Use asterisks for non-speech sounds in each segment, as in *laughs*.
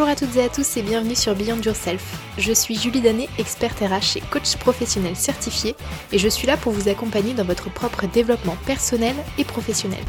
Bonjour à toutes et à tous et bienvenue sur Beyond Yourself. Je suis Julie Danet, experte RH et coach professionnel certifié et je suis là pour vous accompagner dans votre propre développement personnel et professionnel.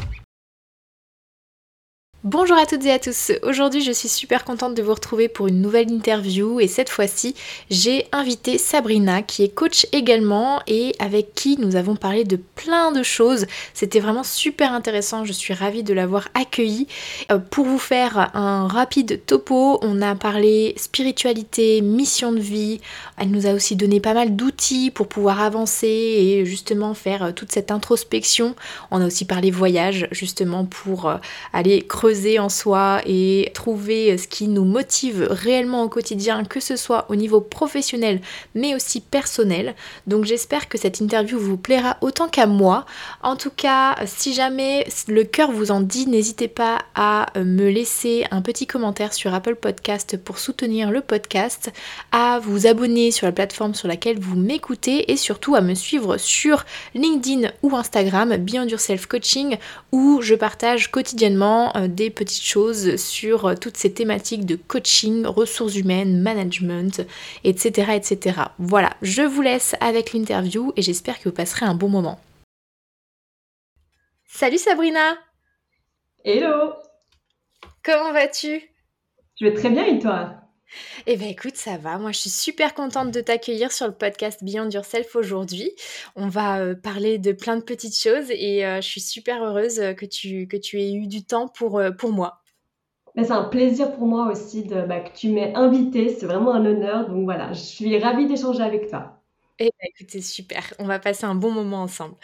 Bonjour à toutes et à tous. Aujourd'hui, je suis super contente de vous retrouver pour une nouvelle interview et cette fois-ci, j'ai invité Sabrina qui est coach également et avec qui nous avons parlé de plein de choses. C'était vraiment super intéressant. Je suis ravie de l'avoir accueillie. Euh, pour vous faire un rapide topo, on a parlé spiritualité, mission de vie. Elle nous a aussi donné pas mal d'outils pour pouvoir avancer et justement faire euh, toute cette introspection. On a aussi parlé voyage justement pour euh, aller creuser en soi et trouver ce qui nous motive réellement au quotidien, que ce soit au niveau professionnel mais aussi personnel. Donc j'espère que cette interview vous plaira autant qu'à moi. En tout cas, si jamais le cœur vous en dit, n'hésitez pas à me laisser un petit commentaire sur Apple Podcast pour soutenir le podcast, à vous abonner sur la plateforme sur laquelle vous m'écoutez et surtout à me suivre sur LinkedIn ou Instagram Beyond Yourself Coaching où je partage quotidiennement euh, des petites choses sur euh, toutes ces thématiques de coaching, ressources humaines, management, etc. etc. Voilà, je vous laisse avec l'interview et j'espère que vous passerez un bon moment. Salut Sabrina Hello Comment vas-tu? Je vais très bien et toi? Eh bien écoute, ça va. Moi, je suis super contente de t'accueillir sur le podcast Beyond Yourself aujourd'hui. On va euh, parler de plein de petites choses et euh, je suis super heureuse que tu, que tu aies eu du temps pour, euh, pour moi. c'est un plaisir pour moi aussi de, bah, que tu m'aies invitée. C'est vraiment un honneur. Donc voilà, je suis ravie d'échanger avec toi. Eh bien, écoute, c'est super. On va passer un bon moment ensemble.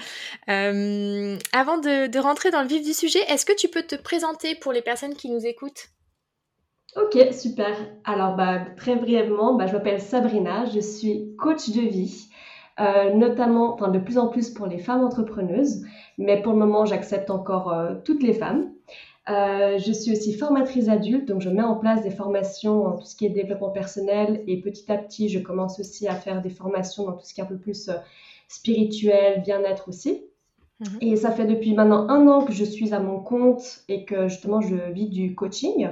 avant de, de rentrer dans le vif du sujet, est-ce que tu peux te présenter pour les personnes qui nous écoutent? Ok, super. Alors, bah, très brièvement, bah, je m'appelle Sabrina, je suis coach de vie, euh, notamment, enfin, de plus en plus pour les femmes entrepreneuses, mais pour le moment, j'accepte encore euh, toutes les femmes. Euh, je suis aussi formatrice adulte, donc je mets en place des formations en tout ce qui est développement personnel et petit à petit, je commence aussi à faire des formations dans tout ce qui est un peu plus spirituel, bien-être aussi. Mhm. Et ça fait depuis maintenant un an que je suis à mon compte et que justement je vis du coaching.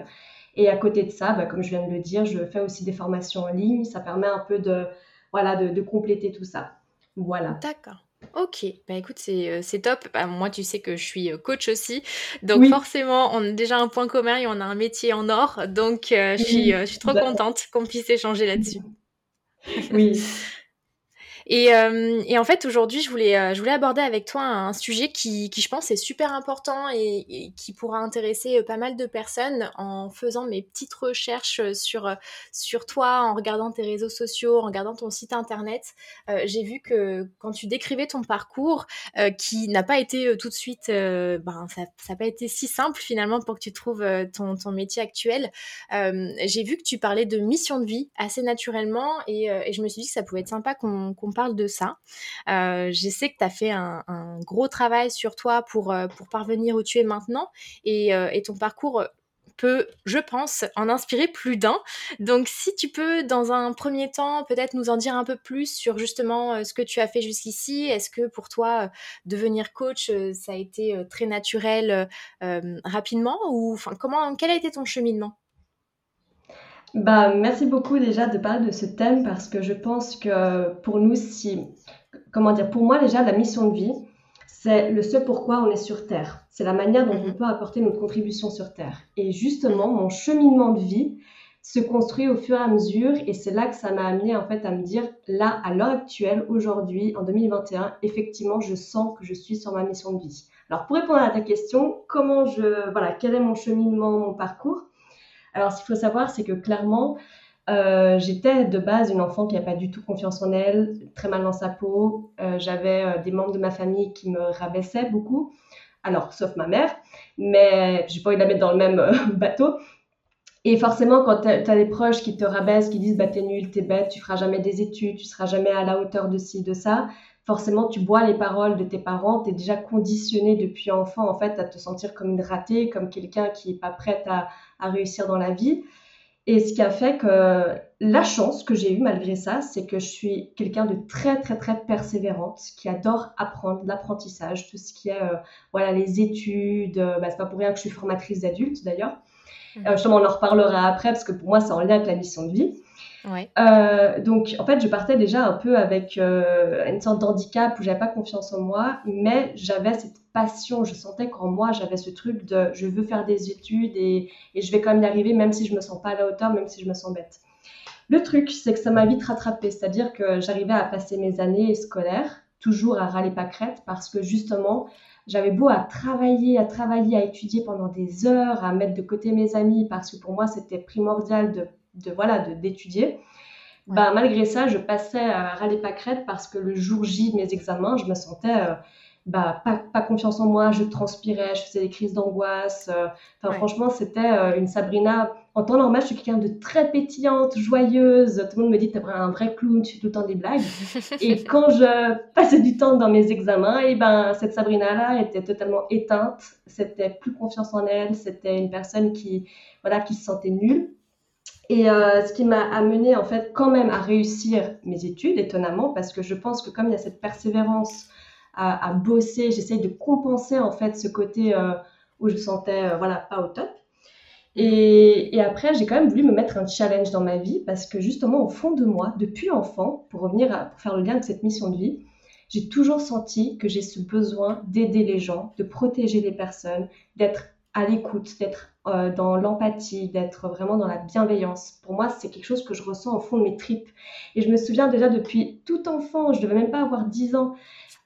Et à côté de ça, bah, comme je viens de le dire, je fais aussi des formations en ligne. Ça permet un peu de, voilà, de, compléter tout ça. Voilà. D'accord. Ok, bah écoute, c'est, euh, top. Bah, moi, tu sais que je suis euh, coach aussi. Donc forcément, on a déjà un point commun et on a un métier en or. Donc euh, je, suis, je suis trop contente qu'on puisse échanger là-dessus. Oui. *laughs* Euh, et, en fait, aujourd'hui, je voulais, euh, je voulais aborder avec toi un, sujet qui, qui, je pense, est super important et, qui pourra intéresser euh, pas mal de personnes en faisant mes petites recherches sur, sur toi, en regardant tes réseaux sociaux, en regardant ton site internet. J'ai vu que quand tu décrivais ton parcours, qui n'a pas été tout de suite, ben, ça n'a pas été si simple finalement pour que tu trouves ton, ton métier actuel. J'ai vu que tu parlais de mission de vie assez naturellement et, et, je me suis dit que ça pouvait être sympa qu'on parle de ça. Euh, je sais que tu as fait un, gros travail sur toi pour, euh, pour parvenir où tu es maintenant et, euh, ton parcours peut, je pense, en inspirer plus d'un. Donc si tu peux, dans un premier temps, peut-être nous en dire un peu plus sur justement ce que tu as fait jusqu'ici. Est-ce que pour toi, devenir coach, ça a été très naturel rapidement ou comment quel a été ton cheminement? Bah, merci beaucoup déjà de parler de ce thème parce que je pense que pour nous, si, comment dire, pour moi déjà, la mission de vie, c'est le ce pourquoi on est sur Terre. C'est la manière dont on mhm. peut apporter notre contribution sur Terre. Et justement, mon cheminement de vie se construit au fur et à mesure et c'est là que ça m'a amené en fait à me dire, là, à l'heure actuelle, aujourd'hui, en 2021, effectivement, je sens que je suis sur ma mission de vie. Alors, pour répondre à ta question, comment je, voilà, quel est mon cheminement, mon parcours alors, ce qu'il faut savoir, c'est que clairement, euh, j'étais de base une enfant qui n'a pas du tout confiance en elle, très mal dans sa peau. Euh, j'avais euh, des membres de ma famille qui me rabaissaient beaucoup. Alors, sauf ma mère, mais j'ai pas envie de la mettre dans le même *laughs* bateau. Et forcément, quand tu as, des proches qui te rabaissent, qui disent bah, t'es nul, t'es bête, tu feras jamais des études, tu seras jamais à la hauteur de ci, de ça, forcément, tu bois les paroles de tes parents, tu es déjà conditionné depuis enfant, en fait, à te sentir comme une ratée, comme quelqu'un qui n'est pas prête à, réussir dans la vie. Et ce qui a fait que la chance que j'ai eue malgré ça, c'est que je suis quelqu'un de très très très persévérante, qui adore apprendre, l'apprentissage, tout ce qui est euh, voilà les études. Euh, bah, c'est pas pour rien que je suis formatrice d'adultes d'ailleurs. Mhm. justement, on en reparlera après parce que pour moi, c'est en lien avec la mission de vie. donc, en fait, je partais déjà un peu avec une sorte d'handicap où j'avais pas confiance en moi, mais j'avais cette passion. Je sentais qu'en moi, j'avais ce truc de je veux faire des études et, et, je vais quand même y arriver, même si je me sens pas à la hauteur, même si je me sens bête. Le truc, c'est que ça m'a vite rattrapé, c'est-à-dire que j'arrivais à passer mes années scolaires toujours à râler pâquerette parce que justement, j'avais beau à travailler, à travailler, à étudier pendant des heures, à mettre de côté mes amis parce que pour moi c'était primordial de, de voilà d'étudier. Bah, malgré ça, je passais à râler pâquerette parce que le jour J de mes examens, je me sentais euh, bah, pas, pas, confiance en moi, je transpirais, je faisais des crises d'angoisse. Euh, enfin, franchement, c'était euh, une Sabrina. En temps normal, je suis quelqu'un de très pétillante, joyeuse. Tout le monde me dit, tu es un vrai clown, tu fais tout le temps des blagues. *laughs* et quand je passais du temps dans mes examens, et eh ben, cette Sabrina-là était totalement éteinte. C'était plus confiance en elle. C'était une personne qui, voilà, qui se sentait nulle. Et euh, ce qui m'a amené en fait quand même à réussir mes études, étonnamment, parce que je pense que comme il y a cette persévérance à, bosser, j'essaye de compenser en fait ce côté euh, où je sentais euh, voilà pas au top. Et, après, j'ai quand même voulu me mettre un challenge dans ma vie parce que justement, au fond de moi, depuis enfant, pour revenir à, pour faire le lien avec cette mission de vie, j'ai toujours senti que j'ai ce besoin d'aider les gens, de protéger les personnes, d'être à l'écoute, d'être euh, dans l'empathie, d'être vraiment dans la bienveillance. Pour moi, c'est quelque chose que je ressens au fond de mes tripes. Et je me souviens déjà depuis tout enfant, je ne devais même pas avoir 10 ans,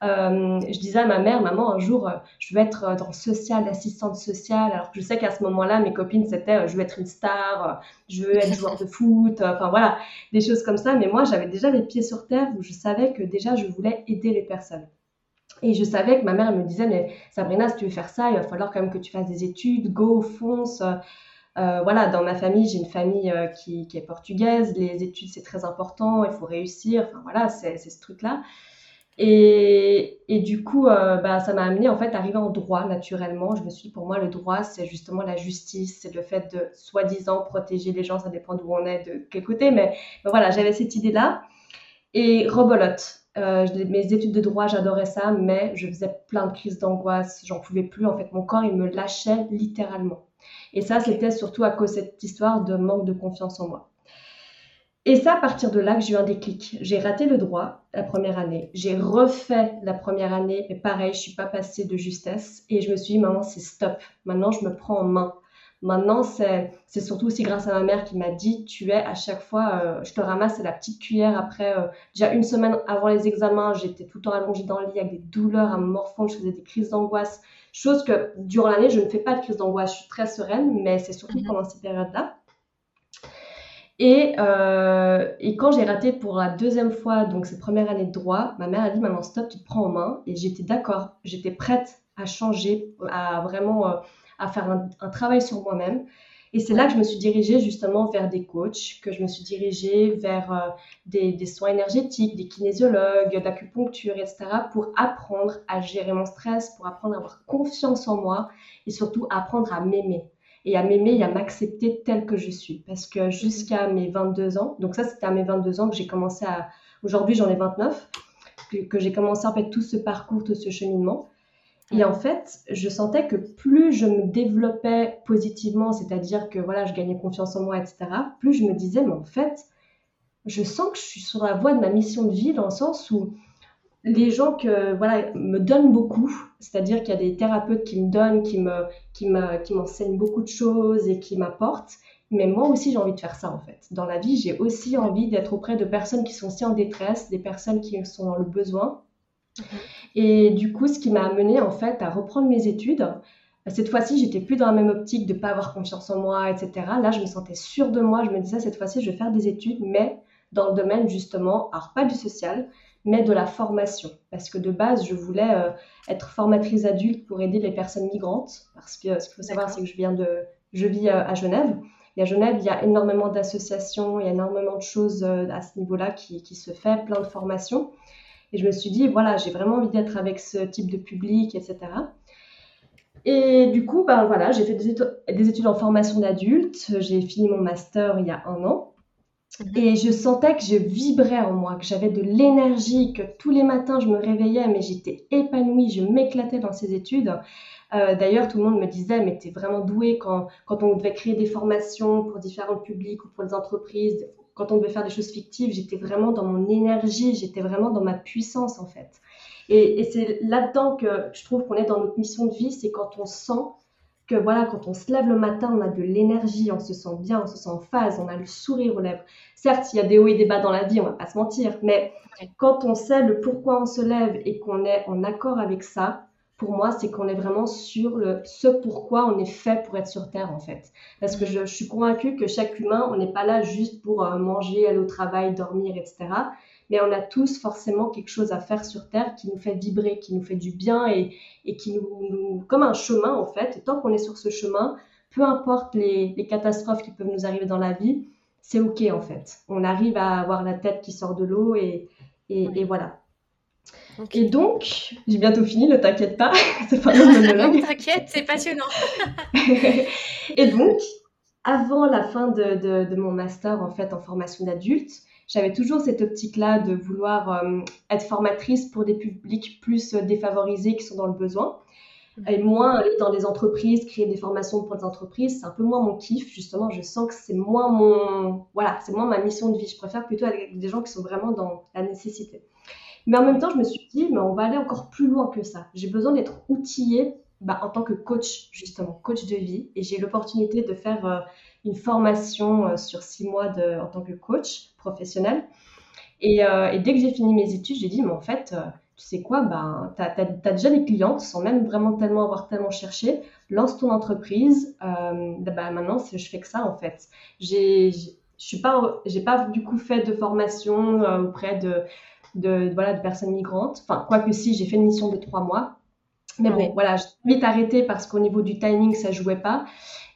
euh, je disais à ma mère, maman, un jour, euh, je veux être dans le social, assistante sociale. Alors que je sais qu'à ce moment-là, mes copines, c'était, je veux être une star, je veux être joueur de foot, enfin voilà, des choses comme ça. Mais moi, j'avais déjà les pieds sur terre où je savais que déjà, je voulais aider les personnes. Et je savais que ma mère me disait, mais Sabrina, si tu veux faire ça, il va falloir quand même que tu fasses des études, go, fonce. Euh, voilà, dans ma famille, j'ai une famille euh, qui, est portugaise, les études c'est très important, il faut réussir, enfin voilà, c'est ce truc-là. Et, du coup, euh, bah, ça m'a amené en fait à arriver en droit naturellement. Je me suis dit, pour moi, le droit, c'est justement la justice, c'est le fait de soi-disant protéger les gens, ça dépend d'où on est, de quel côté, mais, mais voilà, j'avais cette idée-là. Et rebolote, euh, mes études de droit, j'adorais ça, mais je faisais plein de crises d'angoisse. J'en pouvais plus. En fait, mon corps, il me lâchait littéralement. Et ça, c'était surtout à cause de cette histoire de manque de confiance en moi. Et ça, à partir de là, que j'ai eu un déclic. J'ai raté le droit la première année. J'ai refait la première année, mais pareil, je suis pas passée de justesse. Et je me suis dit, maman, c'est stop. Maintenant, je me prends en main. Maintenant, c'est surtout aussi grâce à ma mère qui m'a dit, tu es à chaque fois, euh, je te ramasse la petite cuillère après, euh, déjà une semaine avant les examens, j'étais tout le temps allongée dans le lit avec des douleurs à me morfondre, je faisais des crises d'angoisse, chose que durant l'année, je ne fais pas de crise d'angoisse, je suis très sereine, mais c'est surtout mhm. pendant ces périodes-là. Et, euh, et, quand j'ai raté pour la deuxième fois, donc cette première année de droit, ma mère a dit, maman, stop, tu te prends en main. Et j'étais d'accord, j'étais prête à changer, à vraiment à faire un, travail sur moi-même. Et c'est là que je me suis dirigée justement vers des coachs, que je me suis dirigée vers euh, des, soins énergétiques, des kinésiologues, d'acupuncture, etc., pour apprendre à gérer mon stress, pour apprendre à avoir confiance en moi et surtout apprendre à m'aimer. Et à m'aimer et à m'accepter telle que je suis. Parce que jusqu'à mes 22 ans, donc ça c'était à mes 22 ans que j'ai commencé à... Aujourd'hui j'en ai 29, que j'ai commencé en fait tout ce parcours, tout ce cheminement. Et en fait, je sentais que plus je me développais positivement, c'est-à-dire que voilà, je gagnais confiance en moi, etc., plus je me disais, mais en fait, je sens que je suis sur la voie de ma mission de vie dans le sens où les gens que voilà me donnent beaucoup, c'est-à-dire qu'il y a des thérapeutes qui me donnent, qui me qui m'enseignent beaucoup de choses et qui m'apportent. Mais moi aussi, j'ai envie de faire ça en fait. Dans la vie, j'ai aussi envie d'être auprès de personnes qui sont aussi en détresse, des personnes qui sont dans le besoin. Et du coup, ce qui m'a amené en fait à reprendre mes études. Cette fois-ci, j'étais plus dans la même optique de pas avoir confiance en moi, etc. Là, je me sentais sûre de moi. Je me disais cette fois-ci, je vais faire des études, mais dans le domaine justement, alors pas du social, mais de la formation. Parce que de base, je voulais euh, être formatrice adulte pour aider les personnes migrantes. Parce que ce qu'il faut savoir, c'est que je viens de, je vis euh, à Genève. Et à Genève, il y a énormément d'associations, il y a énormément de choses euh, à ce niveau-là qui, qui se fait, plein de formations. Et je me suis dit, voilà, j'ai vraiment envie d'être avec ce type de public, etc. Et du coup, ben voilà, j'ai fait des études, en formation d'adulte. J'ai fini mon master il y a un an. Mhm. Et je sentais que je vibrais en moi, que j'avais de l'énergie, que tous les matins je me réveillais, mais j'étais épanouie, je m'éclatais dans ces études. Euh, d'ailleurs, tout le monde me disait, mais tu es vraiment doué quand, quand on devait créer des formations pour différents publics ou pour les entreprises, quand on devait faire des choses fictives, j'étais vraiment dans mon énergie, j'étais vraiment dans ma puissance en fait. Et, et c'est là-dedans que je trouve qu'on est dans notre mission de vie, c'est quand on sent que voilà, quand on se lève le matin, on a de l'énergie, on se sent bien, on se sent en phase, on a le sourire aux lèvres. Certes, il y a des hauts et des bas dans la vie, on va pas se mentir, mais quand on sait le pourquoi on se lève et qu'on est en accord avec ça, pour moi, c'est qu'on est vraiment sur le, ce pourquoi on est fait pour être sur Terre, en fait. Parce que je, suis convaincue que chaque humain, on n'est pas là juste pour euh, manger, aller au travail, dormir, etc mais on a tous forcément quelque chose à faire sur Terre qui nous fait vibrer, qui nous fait du bien et, qui nous, comme un chemin en fait. Et tant qu'on est sur ce chemin, peu importe les, catastrophes qui peuvent nous arriver dans la vie, c'est ok en fait. On arrive à avoir la tête qui sort de l'eau et, et, voilà. Et donc, j'ai bientôt fini, ne t'inquiète pas, *laughs* c'est pas un monologue. *laughs* T'inquiète, c'est passionnant. *laughs* et donc, avant la fin de, de, de, mon master en fait en formation d'adulte, j'avais toujours cette optique-là de vouloir euh, être formatrice pour des publics plus euh, défavorisés qui sont dans le besoin. Mhm. Et moins aller dans des entreprises, créer des formations pour des entreprises, c'est un peu moins mon kiff, justement. Je sens que c'est moins mon, voilà, c'est moins ma mission de vie. Je préfère plutôt avec des gens qui sont vraiment dans la nécessité. Mais en même temps, je me suis dit, mais on va aller encore plus loin que ça. J'ai besoin d'être outillée bah, en tant que coach, justement, coach de vie. Et j'ai l'opportunité de faire euh, une formation euh, sur six mois de, en tant que coach professionnel. Et, euh, et dès que j'ai fini mes études, j'ai dit, mais en fait, tu sais quoi, ben, tu as, déjà des clientes sans même vraiment tellement avoir tellement cherché. Lance ton entreprise. Ben, maintenant, je fais que ça, en fait. J'ai, pas, pas du coup fait de formation auprès de, de, voilà, de personnes migrantes. Enfin, quoique si, j'ai fait une mission de trois mois. Mais bon, voilà, j'ai vite arrêté parce qu'au niveau du timing, ça jouait pas.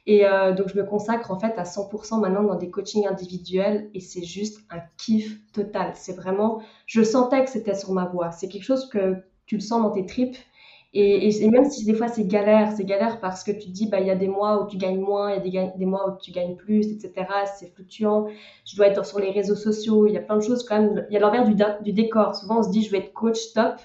Et euh, donc, je me consacre en fait à 100% maintenant dans des coachings individuels et c'est juste un kiff total. C'est vraiment, je sentais que c'était sur ma voie. C'est quelque chose que tu le sens dans tes tripes. Et, et, même si des fois c'est galère, c'est galère parce que tu te dis, bah, il y a des mois où tu gagnes moins, il y a des, des, mois où tu gagnes plus, etc. C'est fluctuant. Je dois être sur les réseaux sociaux. Il y a plein de choses quand même. Il y a l'envers du, du décor. Souvent, on se dit, je vais être coach top.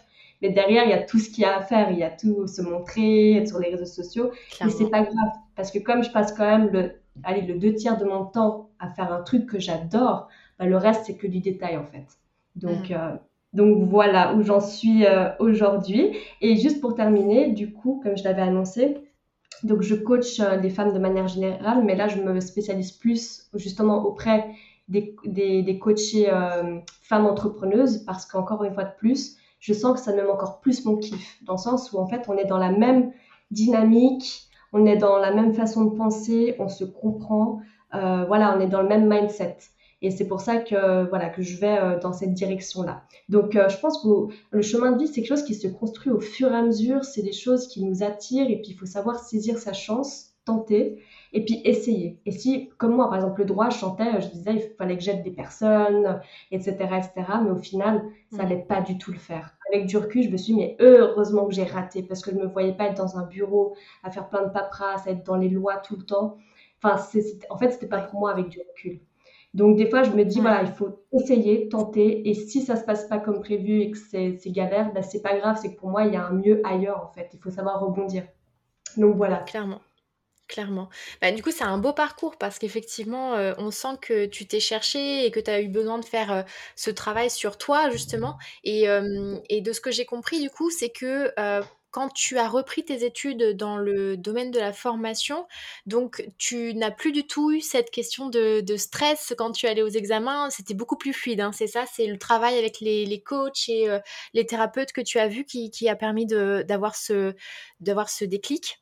Mais derrière, il y a tout ce qu'il y a à faire. Il y a tout se montrer, être sur les réseaux sociaux. Mais c'est pas grave. Parce que comme je passe quand même le, allez, le deux tiers de mon temps à faire un truc que j'adore, bah, le reste, c'est que du détail, en fait. Donc, mm. euh, donc voilà où j'en suis euh, aujourd'hui. Et juste pour terminer, du coup, comme je l'avais annoncé, donc je coach euh, les femmes de manière générale, mais là, je me spécialise plus justement auprès des, des, des coachées femmes entrepreneuses parce qu'encore une fois de plus, je sens que ça me met encore plus mon kiff, dans le sens où en fait on est dans la même dynamique, on est dans la même façon de penser, on se comprend, euh, voilà, on est dans le même mindset. Et c'est pour ça que voilà que je vais euh, dans cette direction-là. Donc euh, je pense que le chemin de vie c'est quelque chose qui se construit au fur et à mesure. C'est des choses qui nous attirent et puis il faut savoir saisir sa chance, tenter et puis essayer. Et si, comme moi, par exemple, le droit, je chantais, je disais, il fallait que j'aide des personnes, etc., etc., mais au final, ça mm. n'allait pas du tout le faire. Avec du recul, je me suis dit, mais heureusement que j'ai raté, parce que je ne me voyais pas être dans un bureau, à faire plein de paperasse, à être dans les lois tout le temps. Enfin, en fait, c'était pas pour moi avec du recul. Donc, des fois, je me dis, voilà, il faut essayer, tenter. Et si ça se passe pas comme prévu et que c'est galère, ben, c'est pas grave. C'est que pour moi, il y a un mieux ailleurs, en fait. Il faut savoir rebondir. Donc, voilà. Clairement. Clairement. Bah, du coup, c'est un beau parcours parce qu'effectivement, euh, on sent que tu t'es cherché et que tu as eu besoin de faire euh, ce travail sur toi, justement. Et, de ce que j'ai compris, du coup, c'est que euh, quand tu as repris tes études dans le domaine de la formation, donc tu n'as plus du tout eu cette question de, stress quand tu allais aux examens. C'était beaucoup plus fluide, hein, c'est ça C'est le travail avec les, coachs et les thérapeutes que tu as vu qui, a permis d'avoir ce déclic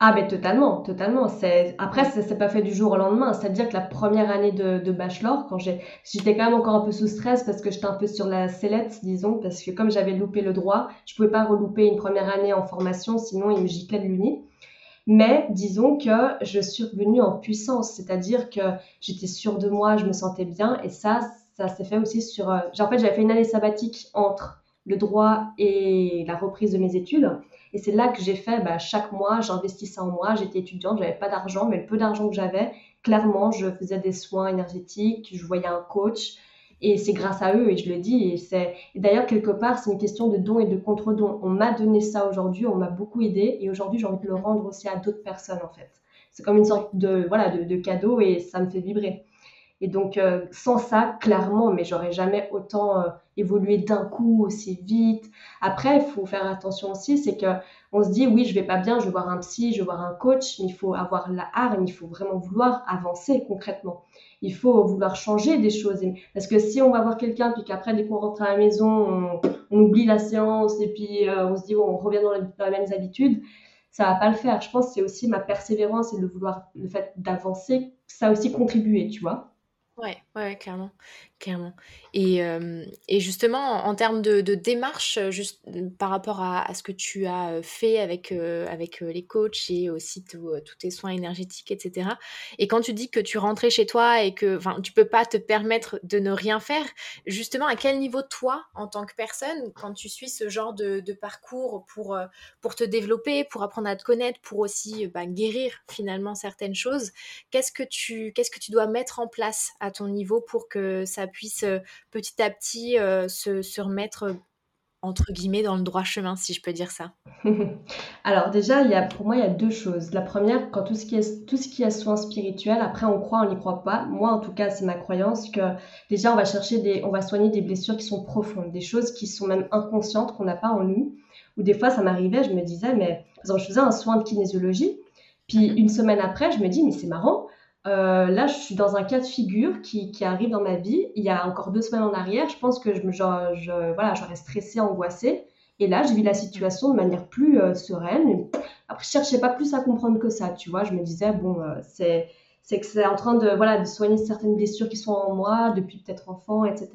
ah, mais totalement, totalement. C'est... Après, ça s'est pas fait du jour au lendemain. C'est-à-dire que la première année de, de bachelor, quand j'ai... j'étais quand même encore un peu sous stress parce que j'étais un peu sur la sellette, disons, parce que comme j'avais loupé le droit, je pouvais pas relouper une première année en formation, sinon il me giclait de l'uni. Mais disons que je suis revenue en puissance, c'est-à-dire que j'étais sûre de moi, je me sentais bien, et ça, ça s'est fait aussi sur... Euh, en fait, j'avais fait une année sabbatique entre le droit et la reprise de mes études. Et c'est là que j'ai fait, bah, chaque mois, j'investissais en moi. J'étais étudiante, j'avais pas d'argent, mais le peu d'argent que j'avais, clairement, je faisais des soins énergétiques, je voyais un coach. Et c'est grâce à eux, et je le dis. Et, c'est d'ailleurs, quelque part, c'est une question de don et de contre-don. On m'a donné ça aujourd'hui, on m'a beaucoup aidé, et aujourd'hui, j'ai envie de le rendre aussi à d'autres personnes, en fait. C'est comme une sorte de, voilà, de, cadeau, et ça me fait vibrer. Et donc, euh, sans ça, clairement, mais j'aurais jamais autant euh, évolué d'un coup aussi vite. Après, il faut faire attention aussi, c'est que on se dit, oui, je vais pas bien, je vais voir un psy, je vais voir un coach, mais il faut avoir la hargne, il faut vraiment vouloir avancer concrètement. Il faut vouloir changer des choses. Parce que si on va voir quelqu'un, puis qu'après, dès qu'on rentre à la maison, on, oublie la séance, et puis euh, on se dit, on revient dans, les mêmes habitudes, ça va pas le faire. Je pense que c'est aussi ma persévérance et le vouloir, le fait d'avancer, ça a aussi contribué, tu vois. Ouais, ouais, clairement, clairement. Et, et justement, en, termes de, de démarche, juste par rapport à, ce que tu as fait avec, avec les coachs et aussi tous tes soins énergétiques, etc. Et quand tu dis que tu rentrais chez toi et que tu peux pas te permettre de ne rien faire, justement, à quel niveau toi, en tant que personne, quand tu suis ce genre de, de parcours pour, pour te développer, pour apprendre à te connaître, pour aussi bah, guérir finalement certaines choses, qu'est-ce que tu qu'est-ce que tu dois mettre en place à ton niveau pour que ça puisse euh, petit à petit euh, se, remettre entre guillemets dans le droit chemin, si je peux dire ça *laughs* Alors déjà, il y a, pour moi, il y a deux choses. La première, quand tout ce qui est, tout ce qui est soin spirituel, après on croit, on n'y croit pas. Moi, en tout cas, c'est ma croyance que déjà on va chercher des, on va soigner des blessures qui sont profondes, des choses qui sont même inconscientes qu'on n'a pas en nous. Ou des fois, ça m'arrivait, je me disais, mais par exemple, je faisais un soin de kinésiologie, puis une semaine après, je me dis, mais c'est marrant, euh, là, je suis dans un cas de figure qui, arrive dans ma vie. Il y a encore deux semaines en arrière, je pense que je me, je, voilà, j'aurais stressé, angoissée. Et là, je vis la situation de manière plus euh, sereine. Après, je cherchais pas plus à comprendre que ça, tu vois. Je me disais, bon, euh, c'est, c'est que c'est en train de, voilà, de soigner certaines blessures qui sont en moi depuis peut-être enfant, etc.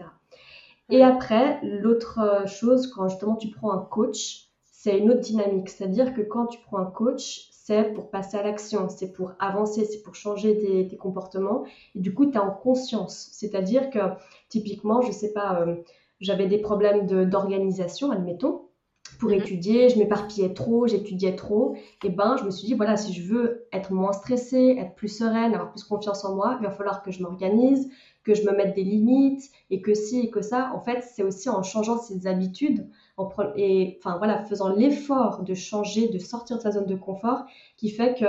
Et après, l'autre chose, quand justement tu prends un coach, c'est une autre dynamique. C'est-à-dire que quand tu prends un coach, c'est pour passer à l'action, c'est pour avancer, c'est pour changer tes, comportements. Et du coup, tu es en conscience. C'est-à-dire que, typiquement, je sais pas, euh, j'avais des problèmes d'organisation, admettons, pour mhm. étudier, je m'éparpillais trop, j'étudiais trop. Et ben, je me suis dit, voilà, si je veux être moins stressée, être plus sereine, avoir plus confiance en moi, il va falloir que je m'organise, que je me mette des limites, et que si et que ça. En fait, c'est aussi en changeant ses habitudes et enfin voilà, faisant l'effort de changer, de sortir de sa zone de confort, qui fait que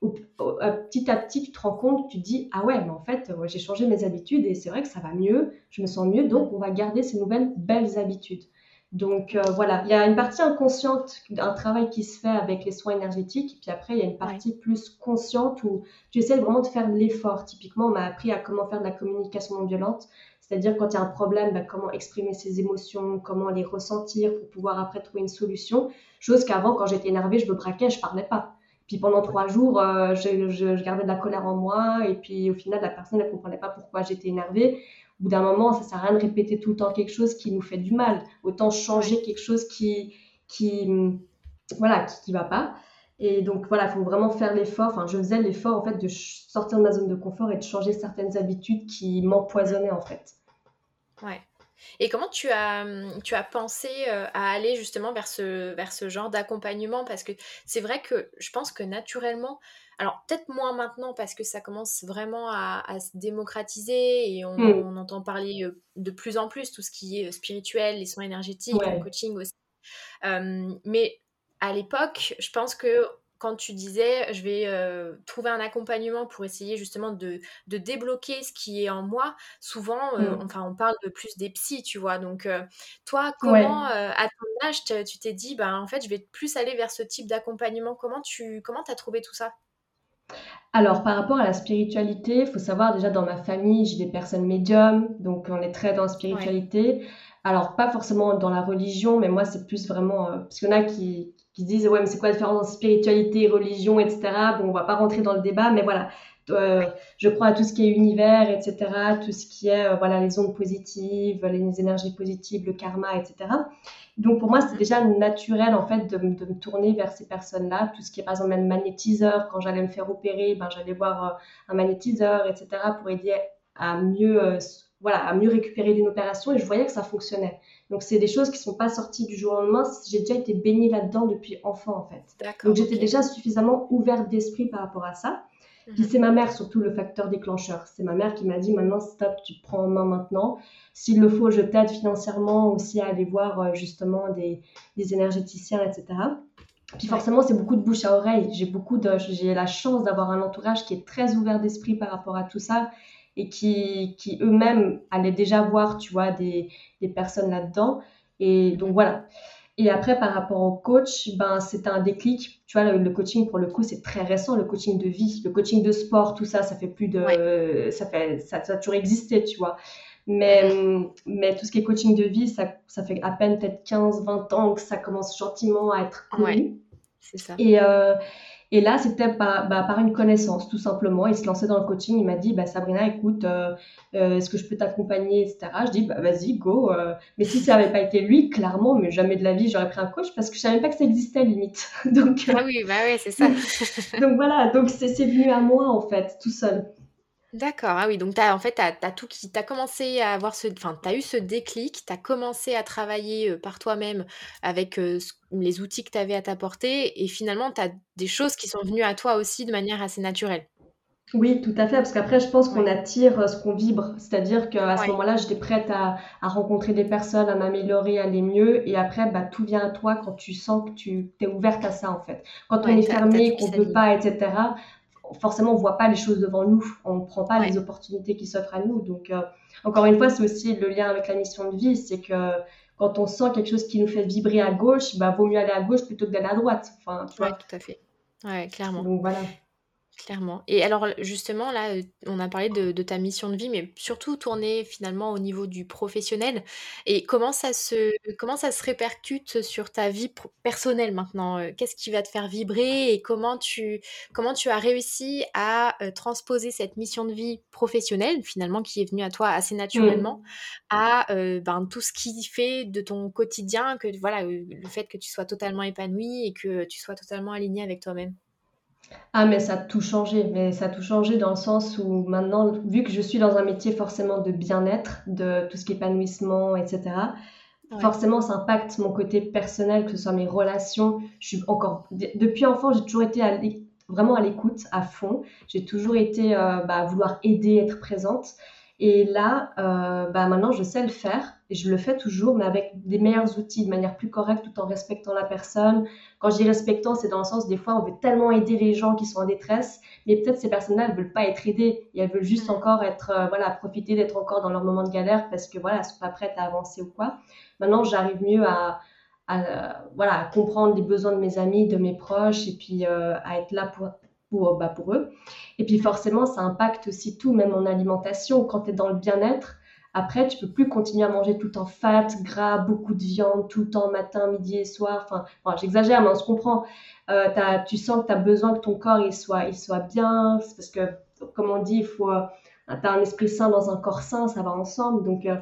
petit à petit, tu te rends compte, tu te dis ah ouais, mais en fait, j'ai changé mes habitudes et c'est vrai que ça va mieux, je me sens mieux, donc on va garder ces nouvelles belles habitudes. Donc euh, voilà, il y a une partie inconsciente, un travail qui se fait avec les soins énergétiques, puis après il y a une partie plus consciente où tu essaies vraiment de faire l'effort. Typiquement, on m'a appris à comment faire de la communication non violente. C'est-à-dire quand il y a un problème, bah, comment exprimer ses émotions, comment les ressentir pour pouvoir après trouver une solution. Chose qu'avant, quand j'étais énervée, je me braquais, je parlais pas. Puis pendant trois jours, euh, je, gardais de la colère en moi et puis au final, la personne ne comprenait pas pourquoi j'étais énervée. Au bout d'un moment, ça sert à rien de répéter tout le temps quelque chose qui nous fait du mal. Autant changer quelque chose qui, qui voilà, qui, qui va pas. Et donc voilà, il faut vraiment faire l'effort. Enfin, je faisais l'effort en fait de sortir de ma zone de confort et de changer certaines habitudes qui m'empoisonnaient en fait. Ouais. Et comment tu as, tu as pensé euh, à aller justement vers ce, vers ce genre d'accompagnement? Parce que c'est vrai que je pense que naturellement, alors peut-être moins maintenant parce que ça commence vraiment à, se démocratiser et on, mm. on, entend parler de plus en plus tout ce qui est spirituel, les soins énergétiques, le coaching aussi. mais à l'époque, je pense que quand tu disais je vais euh, trouver un accompagnement pour essayer justement de, de, débloquer ce qui est en moi, souvent, euh, mmh. enfin, on parle de plus des psys, tu vois. Donc, euh, toi, comment, à ton âge, tu t'es dit, ben, en fait, je vais plus aller vers ce type d'accompagnement? Comment tu comment as trouvé tout ça? Alors, par rapport à la spiritualité, il faut savoir déjà dans ma famille, j'ai des personnes médiums, donc on est très dans la spiritualité. Alors, pas forcément dans la religion, mais moi, c'est plus vraiment. parce qu'il y en a qui, qui disent ouais mais c'est quoi la différence entre spiritualité, religion, etc. Bon, on va pas rentrer dans le débat, mais voilà, euh, je crois à tout ce qui est univers, etc. Tout ce qui est euh, voilà les ondes positives, les énergies positives, le karma, etc. Donc pour moi c'est déjà naturel en fait de, de, me tourner vers ces personnes-là. Tout ce qui est par exemple même magnétiseur, quand j'allais me faire opérer, ben j'allais voir euh, un magnétiseur, etc. pour aider à mieux voilà à mieux récupérer d'une opération et je voyais que ça fonctionnait. Donc, c'est des choses qui sont pas sorties du jour au lendemain. J'ai déjà été baignée là-dedans depuis enfant, en fait. Donc, j'étais déjà suffisamment ouverte d'esprit par rapport à ça. Puis c'est ma mère surtout le facteur déclencheur. C'est ma mère qui m'a dit maintenant stop, tu prends en main maintenant. S'il le faut, je t'aide financièrement aussi à aller voir euh, justement des, des énergéticiens, etc. Puis forcément, c'est beaucoup de bouche à oreille. J'ai beaucoup de, j'ai la chance d'avoir un entourage qui est très ouvert d'esprit par rapport à tout ça et qui, qui eux-mêmes allaient déjà voir, tu vois, des, des personnes là-dedans. Et donc voilà. Et après, par rapport au coach, ben, c'était un déclic. Tu vois, le, coaching, pour le coup, c'est très récent, le coaching de vie, le coaching de sport, tout ça, ça fait plus de. Ça, fait, ça, a toujours existé, tu vois. Mais, mais tout ce qui est coaching de vie, ça, ça fait à peine peut-être 15, 20 ans que ça commence gentiment à être connu. Ouais, c'est ça. Et, euh, et là, c'était par, bah, par une connaissance, tout simplement. Il se lançait dans le coaching. Il m'a dit, bah, Sabrina, écoute, euh, euh, est-ce que je peux t'accompagner, etc. Je dis, bah, vas-y, go. Euh. Mais si ça n'avait pas été lui, clairement, mais jamais de la vie, j'aurais pris un coach parce que je savais pas que ça existait, limite. *laughs* donc, ah oui, bah oui, c'est ça. *laughs* donc voilà, donc c'est venu à moi, en fait, tout seul. D'accord, ah oui, donc as, en fait, tu as, tout qui, as commencé à avoir ce, enfin, tu as eu ce déclic, tu as commencé à travailler par toi-même avec les outils que tu avais à t'apporter, et finalement, tu as des choses qui sont venues à toi aussi de manière assez naturelle. Oui, tout à fait, parce qu'après, je pense qu'on attire ce qu'on vibre. C'est-à-dire qu'à ce moment-là, j'étais prête à, rencontrer des personnes, à m'améliorer, à aller mieux. Et après, bah, tout vient à toi quand tu sens que tu es ouverte à ça, en fait. Quand on est fermé, qu'on ne veut pas, etc., forcément, on voit pas les choses devant nous, on ne prend pas les opportunités qui s'offrent à nous. Donc, euh, encore une fois, c'est aussi le lien avec la mission de vie, c'est que quand on sent quelque chose qui nous fait vibrer à gauche, bah, vaut mieux aller à gauche plutôt que d'aller à droite. Enfin, tu vois. tout à fait. Ouais, clairement. Donc voilà. Clairement. Et alors justement, là, euh, on a parlé de, ta mission de vie, mais surtout tourner finalement au niveau du professionnel. Et comment ça se, comment ça se répercute sur ta vie personnelle maintenant euh, Qu'est-ce qui va te faire vibrer et comment tu, comment tu as réussi à euh, transposer cette mission de vie professionnelle, finalement, qui est venue à toi assez naturellement, mmh. à ben, tout ce qui fait de ton quotidien, que voilà, le fait que tu sois totalement épanoui et que tu sois totalement aligné avec toi-même? Ah, mais ça a tout changé. Mais ça a tout changé dans le sens où maintenant, vu que je suis dans un métier forcément de bien-être, de tout ce qui est épanouissement, etc., forcément, ça impacte mon côté personnel, que ce soit mes relations. Je suis encore, depuis enfant, j'ai toujours été vraiment à l'écoute, à fond. J'ai toujours été euh, bah, à vouloir aider, être présente. Et là, euh, bah maintenant, je sais le faire et je le fais toujours, mais avec des meilleurs outils, de manière plus correcte, tout en respectant la personne. Quand je dis respectant, c'est dans le sens, des fois, on veut tellement aider les gens qui sont en détresse, mais peut-être ces personnes-là, elles veulent pas être aidées et elles veulent juste mm. encore être, euh, voilà, profiter d'être encore dans leur moment de galère parce que, voilà, elles sont pas prêtes à avancer ou quoi. Maintenant, j'arrive mieux à, à, voilà, à comprendre les besoins de mes amis, de mes proches et puis euh, à être là pour, pour, bah, pour eux. Et puis forcément, ça impacte aussi tout, même en alimentation. Quand tu es dans le bien-être, après, tu peux plus continuer à manger tout en fat, gras, beaucoup de viande, tout le temps, matin, midi et soir. Enfin, j'exagère, mais on se comprend. Euh, tu sens que tu as besoin que ton corps il soit, il soit bien. Parce que, comme on dit, il faut, euh, tu as un esprit sain dans un corps sain, ça va ensemble. Donc, euh,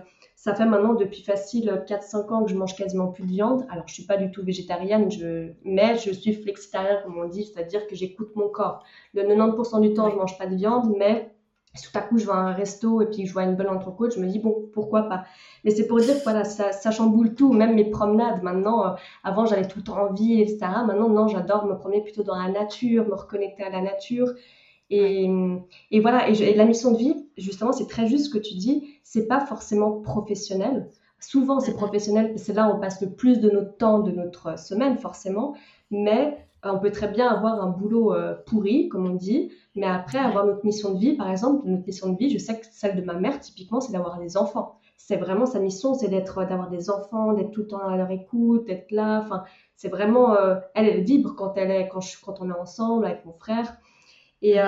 ça fait maintenant depuis facile 4-5 ans que je mange quasiment plus de viande. Alors, je suis pas du tout végétarienne, je... mais je suis flexitarienne, comme on dit, c'est-à-dire que j'écoute mon corps. Le 90% du temps, je mange pas de viande, mais si tout à coup je vais à un resto et puis que je vois une bonne entrecôte, je me dis bon, pourquoi pas? Mais c'est pour dire que voilà, ça, ça, chamboule tout, même mes promenades. Maintenant, euh, avant j'avais tout le temps envie, etc. Maintenant, non, j'adore me promener plutôt dans la nature, me reconnecter à la nature. Et, et voilà, et, la mission de vie, justement, c'est très juste ce que tu dis, c'est pas forcément professionnel. Souvent, c'est professionnel, c'est là où on passe le plus de notre temps, de notre semaine, forcément. Mais euh, on peut très bien avoir un boulot euh, pourri, comme on dit, mais après avoir notre mission de vie, par exemple, notre mission de vie, je sais que celle de ma mère, typiquement, c'est d'avoir des enfants. C'est vraiment sa mission, c'est d'être, d'avoir des enfants, d'être tout le temps à leur écoute, d'être là. Enfin, c'est vraiment, euh, elle, elle vibre quand elle est, quand, je, quand on est ensemble avec mon frère. Et,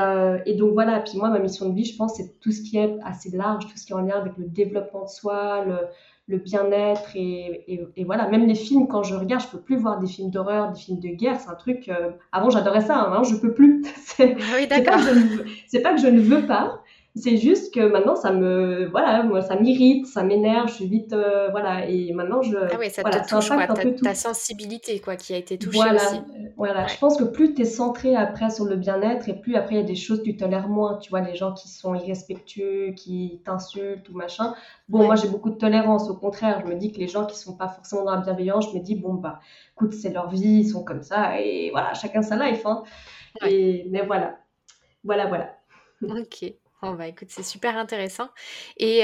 et, donc voilà, puis moi, ma mission de vie, je pense, c'est tout ce qui est assez large, tout ce qui est en lien avec le développement de soi, le, le bien-être et, et, voilà. Même les films quand je regarde je peux plus voir des films d'horreur des films de guerre. C'est un truc euh, avant j'adorais ça hein, maintenant je peux plus. *laughs* C'est oui, d'accord. c'est pas, que je ne veux pas c'est juste que maintenant, ça me, voilà, moi, ça m'irrite, ça m'énerve, je suis vite, euh, voilà, et maintenant, je, ah oui, ça voilà, te touche, quoi, ta, ta, sensibilité, quoi, qui a été touchée voilà, aussi. Voilà, je pense que plus tu es centré après sur le bien-être, et plus après, il y a des choses que tu tolères moins, tu vois, les gens qui sont irrespectueux, qui t'insultent ou machin. Bon, moi, j'ai beaucoup de tolérance, au contraire, je me dis que les gens qui sont pas forcément dans la bienveillance, je me dis, bon, bah, écoute, c'est leur vie, ils sont comme ça, et voilà, chacun sa life, hein. Et, mais voilà. voilà, voilà. Ok. Bon, bah écoute, c'est super intéressant. Et,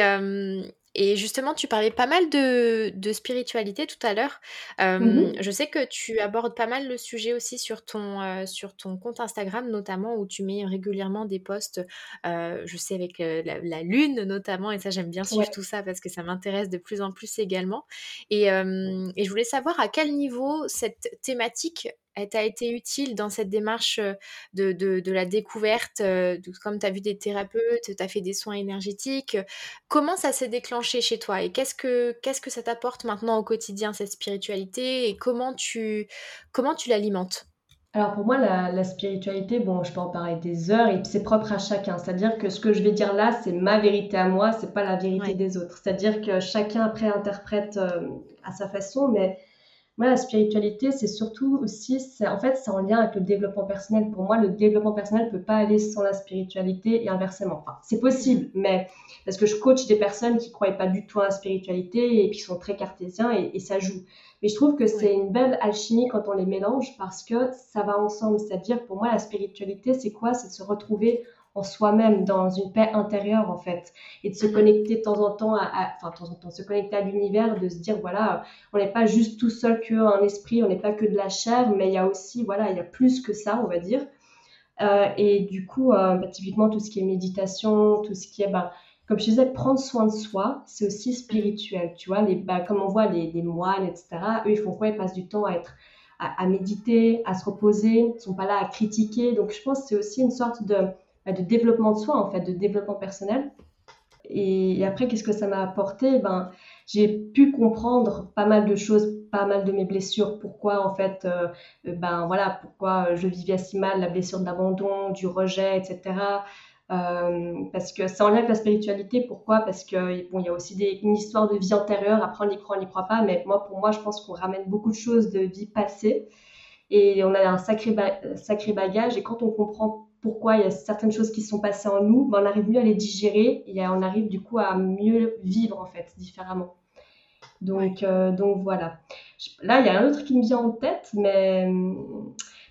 et justement, tu parlais pas mal de, de spiritualité tout à l'heure. Mhm. je sais que tu abordes pas mal le sujet aussi sur ton, sur ton compte Instagram, notamment où tu mets régulièrement des posts, je sais, avec la, lune notamment. Et ça, j'aime bien suivre tout ça parce que ça m'intéresse de plus en plus également. Et, et je voulais savoir à quel niveau cette thématique t'a été utile dans cette démarche de, de, la découverte, comme tu as vu des thérapeutes, tu as fait des soins énergétiques. Comment ça s'est déclenché chez toi et qu'est-ce que, qu'est-ce que ça t'apporte maintenant au quotidien, cette spiritualité, et comment tu, comment tu l'alimentes? Alors pour moi, la, spiritualité, bon, je peux en parler des heures et c'est propre à chacun. C'est-à-dire que ce que je vais dire là, c'est ma vérité à moi, c'est pas la vérité des autres. C'est-à-dire que chacun après interprète à sa façon, mais moi, la spiritualité, c'est surtout aussi, en fait, c'est en lien avec le développement personnel. Pour moi, le développement personnel ne peut pas aller sans la spiritualité et inversement. Enfin, c'est possible, mais parce que je coach des personnes qui ne croyaient pas du tout à la spiritualité et qui sont très cartésiens et, ça joue. Mais je trouve que c'est une belle alchimie quand on les mélange parce que ça va ensemble. C'est-à-dire, pour moi, la spiritualité, c'est quoi? C'est de se retrouver en soi-même, dans une paix intérieure en fait, et de se connecter de temps en temps, à, enfin de temps en temps, se connecter à l'univers, de se dire voilà, on n'est pas juste tout seul qu'un esprit, on n'est pas que de la chair, mais il y a aussi voilà, il y a plus que ça, on va dire. Euh, et du coup, euh, bah, typiquement tout ce qui est méditation, tout ce qui est bah, comme je disais, prendre soin de soi, c'est aussi spirituel. Tu vois, les, bah, comme on voit les, les, moines, etc., eux, ils font quoi? Ils passent du temps à être à, méditer, à se reposer, ils sont pas là à critiquer. Donc, je pense que c'est aussi une sorte de, de développement de soi, en fait, de développement personnel. Et, après, qu'est-ce que ça m'a apporté? Ben, J'ai pu comprendre pas mal de choses, pas mal de mes blessures. Pourquoi, en fait, euh, ben, voilà, pourquoi je vivais si mal la blessure de l'abandon, du rejet, etc. Euh, parce que c'est en lien avec la spiritualité. Pourquoi? Parce que bon, y a aussi une histoire de vie antérieure. Après, on y croit, on n'y croit pas. Mais moi, pour moi, je pense qu'on ramène beaucoup de choses de vie passée. Et on a un sacré, sacré bagage. Et quand on comprend pourquoi il y a certaines choses qui sont passées en nous, ben on arrive mieux à les digérer et on arrive du coup à mieux vivre en fait différemment. Donc, euh, donc voilà. Là, il y a un autre qui me vient en tête, mais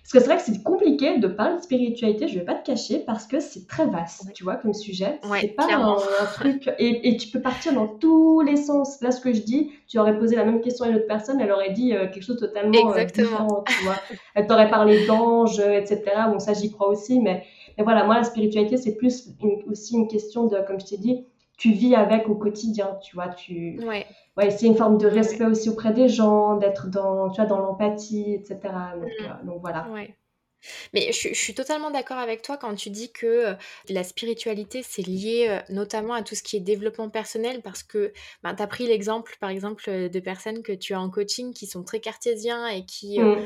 parce que c'est vrai que c'est compliqué de parler de spiritualité, je vais pas te cacher, parce que c'est très vaste, tu vois, comme sujet. c'est pas un, truc. Et, et, tu peux partir dans tous les sens. Là, ce que je dis, tu aurais posé la même question à une autre personne, elle aurait dit euh, quelque chose totalement euh, différent, tu vois. *laughs* Elle t'aurait parlé d'anges, etc. Bon, ça, j'y crois aussi, mais, mais voilà, moi, la spiritualité, c'est plus aussi une question de, comme je t'ai dit, tu vis avec au quotidien, tu vois. Tu... Ouais. Ouais, c'est une forme de respect aussi auprès des gens, d'être dans, tu vois, dans l'empathie, etc. Donc, mm. euh, donc voilà. Ouais. Mais je, suis totalement d'accord avec toi quand tu dis que euh, la spiritualité, c'est lié euh, notamment à tout ce qui est développement personnel parce que ben, tu as pris l'exemple, par exemple, de personnes que tu as en coaching qui sont très cartésiens et qui mm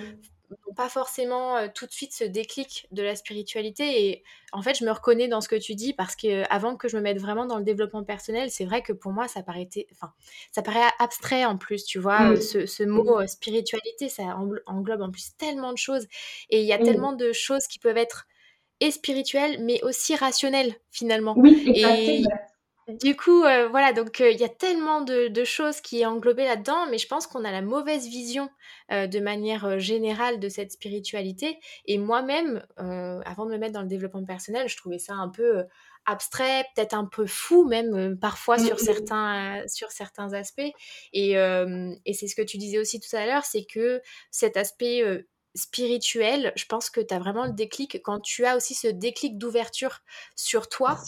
n'ont pas forcément tout de suite ce déclic de la spiritualité. Et en fait, je me reconnais dans ce que tu dis parce que avant que je me mette vraiment dans le développement personnel, c'est vrai que pour moi, ça paraît, enfin, ça paraît abstrait en plus, tu vois, mmh. ce, mot spiritualité, ça englobe en plus tellement de choses. Et il y a mmh. tellement de choses qui peuvent être et spirituelles, mais aussi rationnelles finalement. Oui, et, du coup, euh, voilà, donc euh, il y a tellement de, choses qui est englobées là-dedans, mais je pense qu'on a la mauvaise vision euh, de manière générale de cette spiritualité. Et moi-même, avant de me mettre dans le développement personnel, je trouvais ça un peu abstrait, peut-être un peu fou même parfois mmh, sur, mmh. certains, sur certains aspects. Et, et c'est ce que tu disais aussi tout à l'heure, c'est que cet aspect spirituel, je pense que tu as vraiment le déclic quand tu as aussi ce déclic d'ouverture sur toi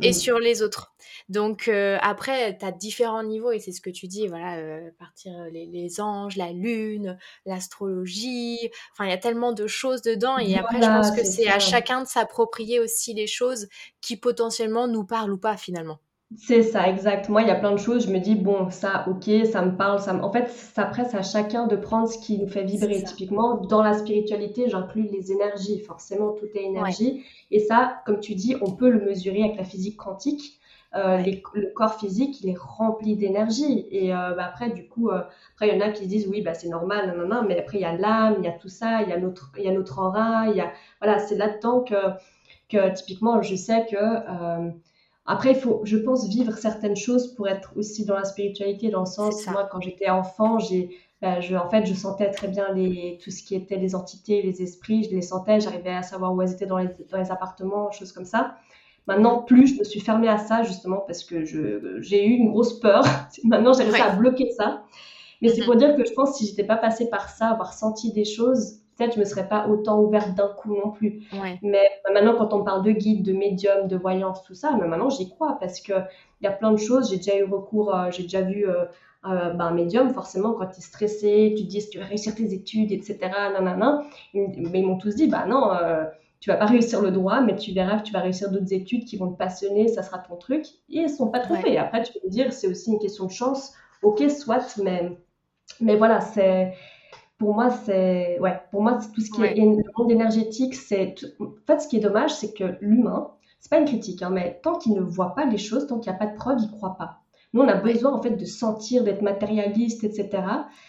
et, sur les autres. Donc euh, après, tu as différents niveaux et c'est ce que tu dis, voilà, euh, partir euh, les, anges, la lune, l'astrologie, enfin il y a tellement de choses dedans et après je pense que c'est à chacun de s'approprier aussi les choses qui potentiellement nous parlent ou pas finalement. C'est ça, exact. Moi, il y a plein de choses, je me dis, bon, ça, ok, ça me parle. Ça En fait, ça presse à chacun de prendre ce qui nous fait vibrer. Typiquement, dans la spiritualité, j'inclus les énergies. Forcément, tout est énergie. Et ça, comme tu dis, on peut le mesurer avec la physique quantique. Euh, le corps physique, il est rempli d'énergie. Et euh, bah, après, du coup, euh, après, il y en a qui disent, oui, bah, c'est normal, non, non, mais après, il y a l'âme, il y a tout ça, il y a notre, il y a notre aura, il y a... Voilà, c'est là-dedans que, que, typiquement, je sais que après, il faut, je pense, vivre certaines choses pour être aussi dans la spiritualité, dans le sens, moi, quand j'étais enfant, j'ai bah, je, en fait, je sentais très bien les, tout ce qui était les entités, les esprits, je les sentais, j'arrivais à savoir où elles étaient dans les, dans les appartements, choses comme ça. Maintenant, plus je me suis fermée à ça, justement, parce que j'ai eu une grosse peur. *laughs* Maintenant, j'ai réussi à bloquer ça. Mais c'est pour mhm. dire que je pense que si j'étais pas passée par ça, avoir senti des choses, peut-être je me serais pas autant ouverte d'un coup non plus. Mais maintenant, quand on parle de guide, de médium, de voyance, tout ça, mais maintenant j'y crois parce que il y a plein de choses. J'ai déjà eu recours, euh, j'ai déjà vu euh, euh, ben, un médium, forcément, quand tu es stressé, tu te dis tu vas réussir tes études, etc. Nanana. Mais ils m'ont tous dit, bah non, tu vas pas réussir le droit, mais tu verras que tu vas réussir d'autres études qui vont te passionner, ça sera ton truc. Et ils sont pas trompés. Après, tu peux me dire, c'est aussi une question de chance. Ok, soit, mais mais voilà, c'est pour moi, c'est ouais, pour moi, c'est tout ce qui est le monde énergétique. C'est en fait, ce qui est dommage, c'est que l'humain, c'est pas une critique, hein, mais tant qu'il ne voit pas les choses, tant qu'il n'y a pas de preuves, il croit pas. Nous, on a besoin en fait de sentir, d'être matérialiste, etc.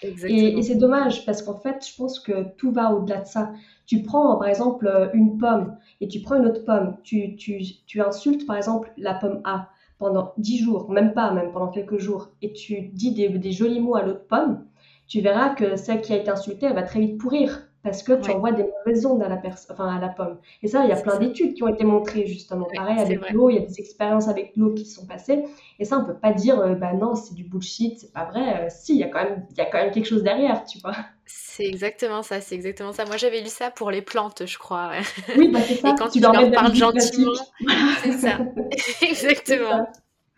Et, et c'est dommage parce qu'en fait, je pense que tout va au-delà de ça. Tu prends par exemple une pomme et tu prends une autre pomme. Tu, tu, tu insultes par exemple la pomme A pendant 10 jours, même pas, même pendant quelques jours, et tu dis des, des jolis mots à l'autre pomme tu verras que celle qui a été insultée, elle va très vite pourrir parce que tu envoies des mauvaises ondes à la, enfin, à la pomme. Et ça, il y a plein d'études qui ont été montrées justement. Pareil avec l'eau, il y a des expériences avec l'eau qui sont passées. Et ça, on peut pas dire, euh, bah non, c'est du bullshit, c'est pas vrai. Euh, si, il y, a quand même, il y a quand même quelque chose derrière, tu vois. C'est exactement ça, c'est exactement ça. Moi, j'avais lu ça pour les plantes, je crois. Oui, bah c'est ça. Et quand tu, leur parles gentiment, c'est ça. *laughs* *laughs* exactement.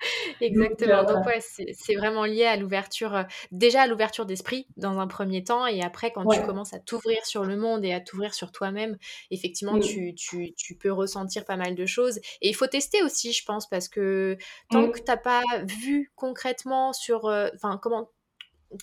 *laughs* Exactement. Donc, ouais, c'est vraiment lié à l'ouverture, euh, déjà à l'ouverture d'esprit dans un premier temps, et après, quand tu commences à t'ouvrir sur le monde et à t'ouvrir sur toi-même, effectivement, tu, tu, tu, peux ressentir pas mal de choses. Et il faut tester aussi, je pense, parce que tant que tu n'as pas vu concrètement sur, euh, comment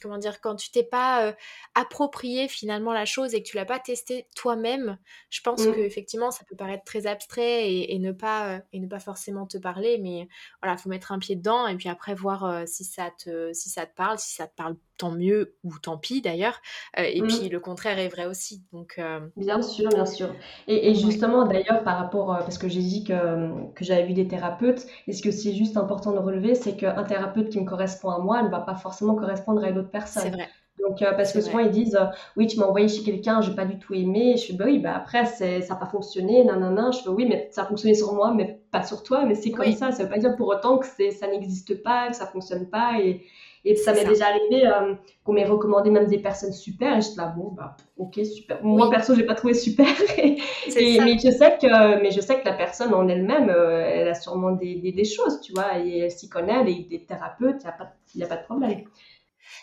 comment dire, quand tu t'es pas approprié finalement la chose et que tu l'as pas testé toi-même, je pense mmh. que effectivement ça peut paraître très abstrait et, ne pas et ne pas forcément te parler, mais voilà, faut mettre un pied dedans et puis après voir si ça te si ça te parle, si ça te parle tant mieux ou tant pis d'ailleurs. Euh, et mmh. puis le contraire est vrai aussi. Donc, euh, Bien sûr, bien sûr. Et, justement, d'ailleurs, par rapport, euh, parce que j'ai dit que, que j'avais vu des thérapeutes, et ce que c'est juste important de relever, c'est qu'un thérapeute qui me correspond à moi ne va pas forcément correspondre à une autre personne. C'est vrai. Donc, parce que souvent ils disent Oui, tu m'as envoyé chez quelqu'un, j'ai pas du tout aimé. Je fais Bah oui, bah après, ça n'a pas fonctionné, nanana. Je fais Oui, mais ça a fonctionné sur moi, mais pas sur toi. Mais c'est comme ça. Ça veut pas dire pour autant que ça n'existe pas, que ça fonctionne pas. Et, et ça m'est déjà arrivé euh, qu'on m'ait recommandé même des personnes super. Et je suis là, bon, bah, ok, super. Moi, perso, j'ai pas trouvé super. *laughs* et, mais, je sais que, mais je sais que la personne en elle-même, euh, elle a sûrement des, des, choses, tu vois, et elle s'y connaît, elle est des thérapeutes, il n'y a, pas, a pas de problème.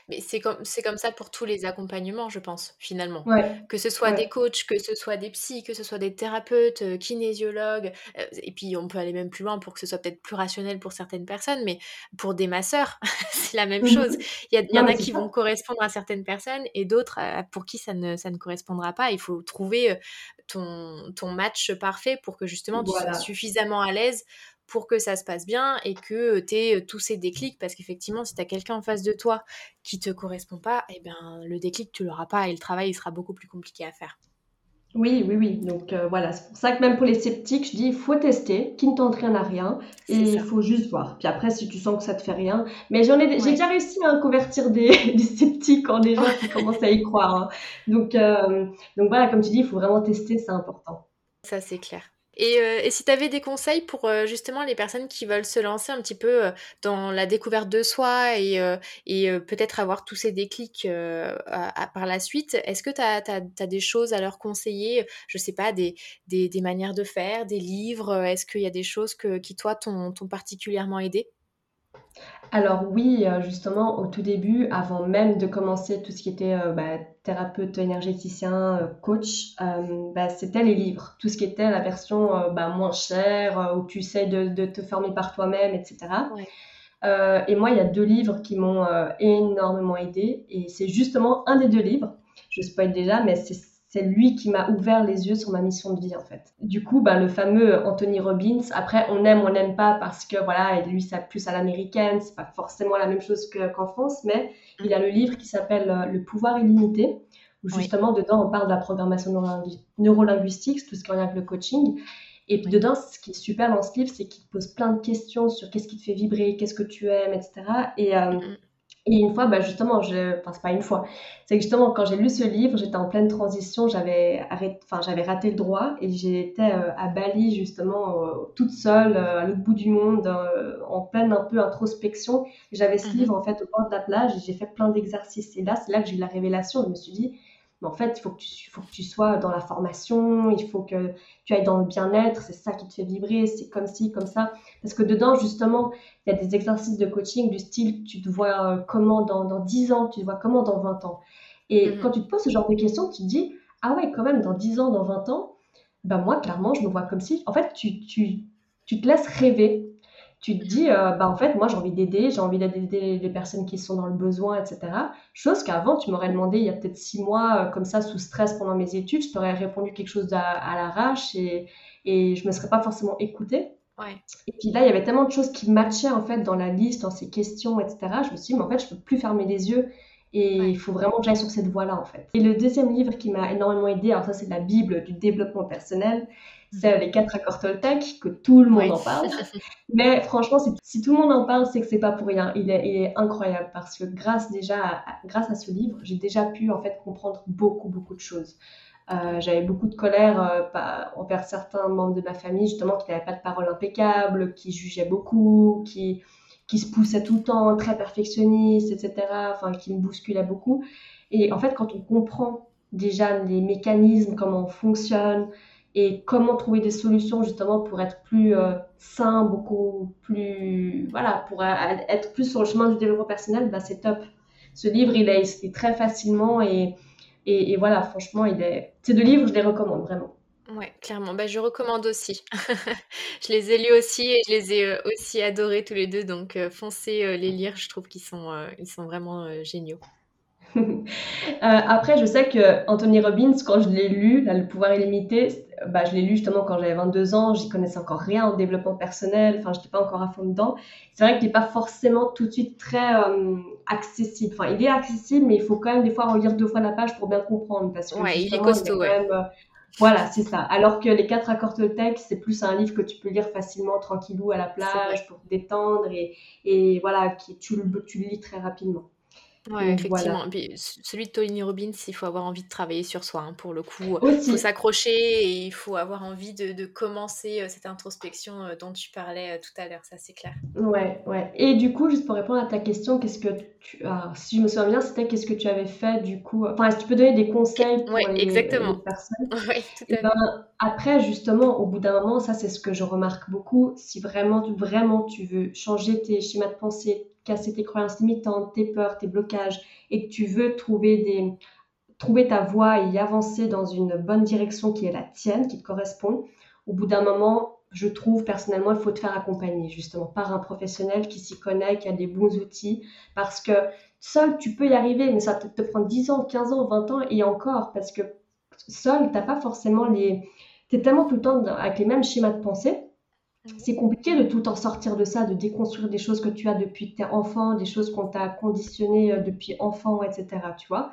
Mais c'est comme, c'est comme ça pour tous les accompagnements, je pense, finalement. Que ce soit des coachs, que ce soit des psys, que ce soit des thérapeutes, euh, kinésiologues, euh, et puis on peut aller même plus loin pour que ce soit peut-être plus rationnel pour certaines personnes, mais pour des masseurs, *laughs* c'est la même mmh chose. Il y, y en a qui vont correspondre à certaines personnes et d'autres euh, pour qui ça ne, ça ne correspondra pas. Il faut trouver ton, ton match parfait pour que justement tu sois suffisamment à l'aise pour que ça se passe bien et que tu aies tous ces déclics parce qu'effectivement si tu as quelqu'un en face de toi qui te correspond pas eh bien le déclic tu l'auras pas et le travail il sera beaucoup plus compliqué à faire. Oui, oui, oui. Donc voilà, c'est pour ça que même pour les sceptiques, je dis il faut tester, qui ne tente rien à rien, et il faut juste voir. Puis après, si tu sens que ça te fait rien, mais j'en ai, j'ai déjà réussi à convertir *laughs* des, sceptiques en des gens qui commencent à y croire. Hein. Donc, donc voilà, comme tu dis, il faut vraiment tester, c'est important. Ça, c'est clair. Euh, et, si tu avais des conseils pour euh, justement les personnes qui veulent se lancer un petit peu euh, dans la découverte de soi et, et peut-être avoir tous ces déclics par la suite, est-ce que tu as, des choses à leur conseiller? Je sais pas, des, des, manières de faire, des livres Est-ce qu'il y a des choses que, qui, toi, t'ont particulièrement aidé? Alors oui, euh, justement, au tout début, avant même de commencer tout ce qui était euh, bah, thérapeute, énergéticien, euh, coach, bah, c'était les livres. Tout ce qui était la version bah, moins chère, où tu sais de, te former par toi-même, etc. et moi, il y a deux livres qui m'ont énormément aidé. Et c'est justement un des deux livres, je spoil déjà, mais c'est c'est lui qui m'a ouvert les yeux sur ma mission de vie en fait. Du coup, bah, le fameux Anthony Robbins, après on aime, on n'aime pas parce que voilà, lui ça plus à l'américaine, c'est pas forcément la même chose qu'en France, mais il a le livre qui s'appelle euh, Le pouvoir illimité, où justement dedans on parle de la programmation neurolinguistique, tout ce qui est avec le coaching. Et puis dedans, ce qui est super dans ce livre, c'est qu'il te pose plein de questions sur qu'est-ce qui te fait vibrer, qu'est-ce que tu aimes, etc. Et, euh, Et une fois, bah justement, je, enfin c'est pas une fois, c'est que justement quand j'ai lu ce livre, j'étais en pleine transition, j'avais arrêté, enfin j'avais raté le droit et j'étais euh, à Bali justement euh, toute seule euh, à l'autre bout du monde, en pleine un peu introspection. J'avais ce mmh livre en fait au bord de la plage et j'ai fait plein d'exercices. Et là, c'est là que j'ai eu la révélation. Je me suis dit, mais en fait, il faut que, tu, faut que tu sois dans la formation, il faut que tu ailles dans le bien-être, c'est ça qui te fait vibrer, c'est comme ci, comme ça. Parce que dedans, justement, il y a des exercices de coaching du style, tu te vois euh, comment dans, dans 10 ans, tu te vois comment dans 20 ans. Et mhm. quand tu te poses ce genre de questions, tu te dis, ah ouais, quand même, dans 10 ans, dans 20 ans, ben moi, clairement, je me vois comme si, en fait, tu, tu, tu te laisses rêver tu te dis, euh, bah, en fait, moi, j'ai envie d'aider, j'ai envie d'aider les personnes qui sont dans le besoin, etc. Chose qu'avant, tu m'aurais demandé il y a peut-être six mois, euh, comme ça, sous stress pendant mes études, je t'aurais répondu quelque chose à, à l'arrache et, et je me serais pas forcément écoutée. Ouais. Et puis là, il y avait tellement de choses qui matchaient, en fait, dans la liste, dans ces questions, etc. Je me suis dit, mais en fait, je peux plus fermer les yeux et il faut vraiment que j'aille sur cette voie-là, en fait. Et le deuxième livre qui m'a énormément aidé, alors ça, c'est la Bible du développement personnel, c'est les quatre accords Toltec, que tout le monde en parle. *laughs* Mais franchement, si, tout le monde en parle, c'est que c'est pas pour rien. Il est, incroyable parce que grâce déjà, à, grâce à ce livre, j'ai déjà pu en fait comprendre beaucoup, beaucoup de choses. Euh, j'avais beaucoup de colère euh, envers certains membres de ma famille, justement, qui n'avaient pas de parole impeccable, qui jugeaient beaucoup, qui, qui se poussaient tout le temps, très perfectionnistes, etc., enfin, qui me bousculaient beaucoup. Et en fait, quand on comprend déjà les mécanismes, comment on fonctionne, et comment trouver des solutions justement pour être plus euh, sain, beaucoup plus, voilà, pour être plus sur le chemin du développement personnel, bah, c'est top. Ce livre, il est écrit très facilement et, et, voilà, franchement, il est... ces deux livres, je les recommande vraiment. Ouais, clairement. Bah, je recommande aussi. *laughs* je les ai lus aussi et je les ai euh, aussi adorés tous les deux. Donc, euh, foncez les lire. Je trouve qu'ils sont, ils sont vraiment géniaux. *laughs* après, je sais que Anthony Robbins, quand je l'ai lu, là, Le pouvoir illimité, bah, je l'ai lu justement quand j'avais 22 ans, j'y connaissais encore rien en développement personnel, enfin, je n'étais pas encore à fond dedans. C'est vrai qu'il n'est pas forcément tout de suite très euh, accessible. Enfin, il est accessible, mais il faut quand même des fois relire deux fois la page pour bien comprendre. Parce que ouais, il est costaud, euh, voilà, c'est ça. Alors que les quatre accords Toltec, c'est plus un livre que tu peux lire facilement, tranquillou, à la plage, pour te détendre, et, et voilà, qui, tu, tu le lis très rapidement. Ouais, effectivement. celui de Tony Robbins, il faut avoir envie de travailler sur soi, hein, pour le coup. Il faut s'accrocher et il faut avoir envie de, commencer euh, cette introspection euh, dont tu parlais euh, tout à l'heure, ça c'est clair. Ouais, ouais. Et du coup, juste pour répondre à ta question, qu'est-ce que tu... si je me souviens bien, c'était qu'est-ce que tu avais fait du coup Enfin, est-ce que tu peux donner des conseils pour les, exactement. personnes? *laughs* Oui, tout à ben, après, justement, au bout d'un moment, ça c'est ce que je remarque beaucoup, si vraiment, vraiment tu veux changer tes schémas de pensée, casser tes croyances limitantes, tes peurs, tes blocages, et que tu veux trouver, des, trouver ta voie et y avancer dans une bonne direction qui est la tienne, qui te correspond, au bout d'un moment, je trouve personnellement, il faut te faire accompagner justement par un professionnel qui s'y connaît, qui a des bons outils, parce que seul, tu peux y arriver, mais ça peut te prendre 10 ans, 15 ans, 20 ans et encore, parce que seul, tu n'as pas forcément les... Tu es tellement tout le temps avec les mêmes schémas de pensée c'est compliqué de tout en sortir de ça, de déconstruire des choses que tu as depuis que tu es enfant, des choses qu'on t'a conditionnées euh, depuis enfant, etc. Tu vois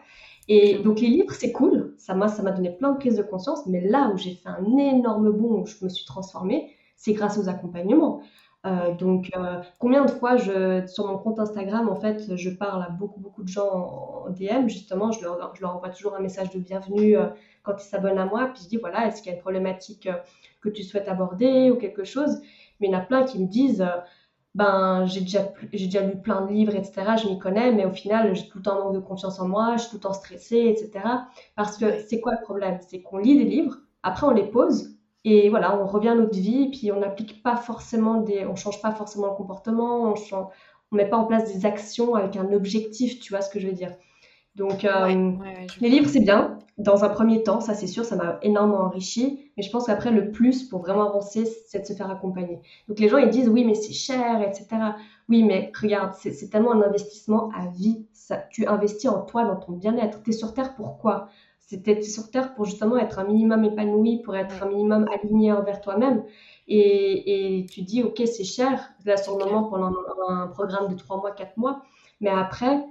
Et donc les livres, c'est cool. Ça m'a, ça m'a donné plein de prises de conscience. Mais là où j'ai fait un énorme bond, où je me suis transformée, c'est grâce aux accompagnements. Euh, donc, euh, combien de fois je, sur mon compte Instagram, en fait, je parle à beaucoup, beaucoup de gens en, DM, justement, je leur, je leur, envoie toujours un message de bienvenue quand ils s'abonnent à moi, puis je dis, voilà, est-ce qu'il y a une problématique que tu souhaites aborder ou quelque chose? Mais il y en a plein qui me disent, euh, ben j'ai déjà, j'ai déjà lu plein de livres, etc. Je m'y connais, mais au final, j'ai tout le temps manque de confiance en moi, je suis tout le temps stressée, etc. Parce que c'est quoi le problème? C'est qu'on lit des livres, après on les pose, et voilà, on revient à notre vie, puis on n'applique pas forcément des, on change pas forcément le comportement, on change, on met pas en place des actions avec un objectif, tu vois ce que je veux dire. Donc, euh, les livres, c'est bien. Dans un premier temps, ça c'est sûr, ça m'a énormément enrichi. Mais je pense qu'après, le plus pour vraiment avancer, c'est de se faire accompagner. Donc, les gens, ils disent oui, mais c'est cher, etc. Oui, mais regarde, c'est tellement un investissement à vie. Ça, tu investis en toi, dans ton bien-être. Tu es sur Terre pourquoi C'était sur Terre pour justement être un minimum épanoui, pour être un minimum aligné envers toi-même. Et, et, tu dis, ok, c'est cher, là sur le moment pendant un programme de 3 mois, 4 mois. Mais après,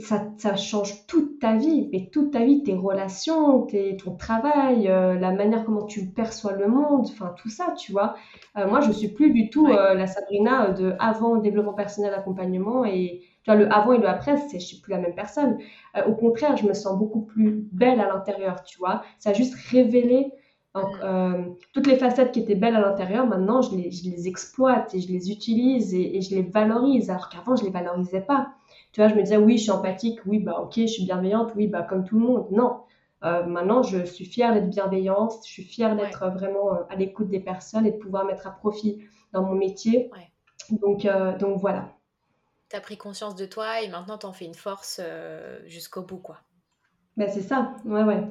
ça, ça, change toute ta vie, mais toute ta vie, tes relations, tes, ton travail, euh, la manière comment tu perçois le monde, enfin tout ça, tu vois. Euh, moi, je suis plus du tout euh, la Sabrina de avant développement personnel accompagnement et Tu vois, le avant et le après, c'est, je suis plus la même personne. Euh, au contraire, je me sens beaucoup plus belle à l'intérieur, tu vois. Ça a juste révélé donc, mm. euh, toutes les facettes qui étaient belles à l'intérieur, maintenant, je les, je les, exploite et je les utilise et, et je les valorise, alors qu'avant, je les valorisais pas. Tu vois, je me disais, oui, je suis empathique, oui, bah, ok, je suis bienveillante, oui, bah, comme tout le monde. Non. Euh, maintenant, je suis fière d'être bienveillante, je suis fière d'être vraiment euh, à l'écoute des personnes et de pouvoir mettre à profit dans mon métier. Donc, euh, donc voilà. Tu as pris conscience de toi et maintenant tu en fais une force jusqu'au bout, quoi. Ben, c'est ça, ouais, ouais.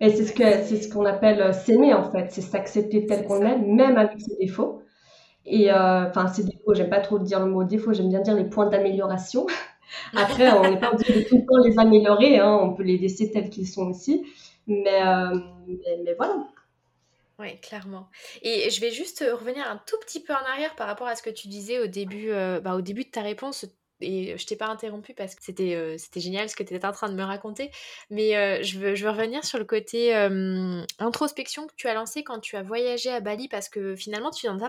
Et c'est ce que c'est ce qu'on appelle s'aimer en fait, c'est s'accepter tel qu'on est, même avec ses défauts. Et enfin, ses défauts, j'aime pas trop dire le mot défaut, j'aime bien dire les points d'amélioration. *laughs* Après, on n'est pas obligé de tout le temps les améliorer, hein, on peut les laisser tels qu'ils sont aussi. Mais, euh, mais, voilà. Oui, clairement. Et je vais juste revenir un tout petit peu en arrière par rapport à ce que tu disais au début, euh, bah, au début de ta réponse et je t'ai pas interrompu parce que c'était euh, génial ce que tu étais en train de me raconter. Mais euh, je, veux, revenir sur le côté euh, introspection que tu as lancé quand tu as voyagé à Bali parce que finalement tu n'en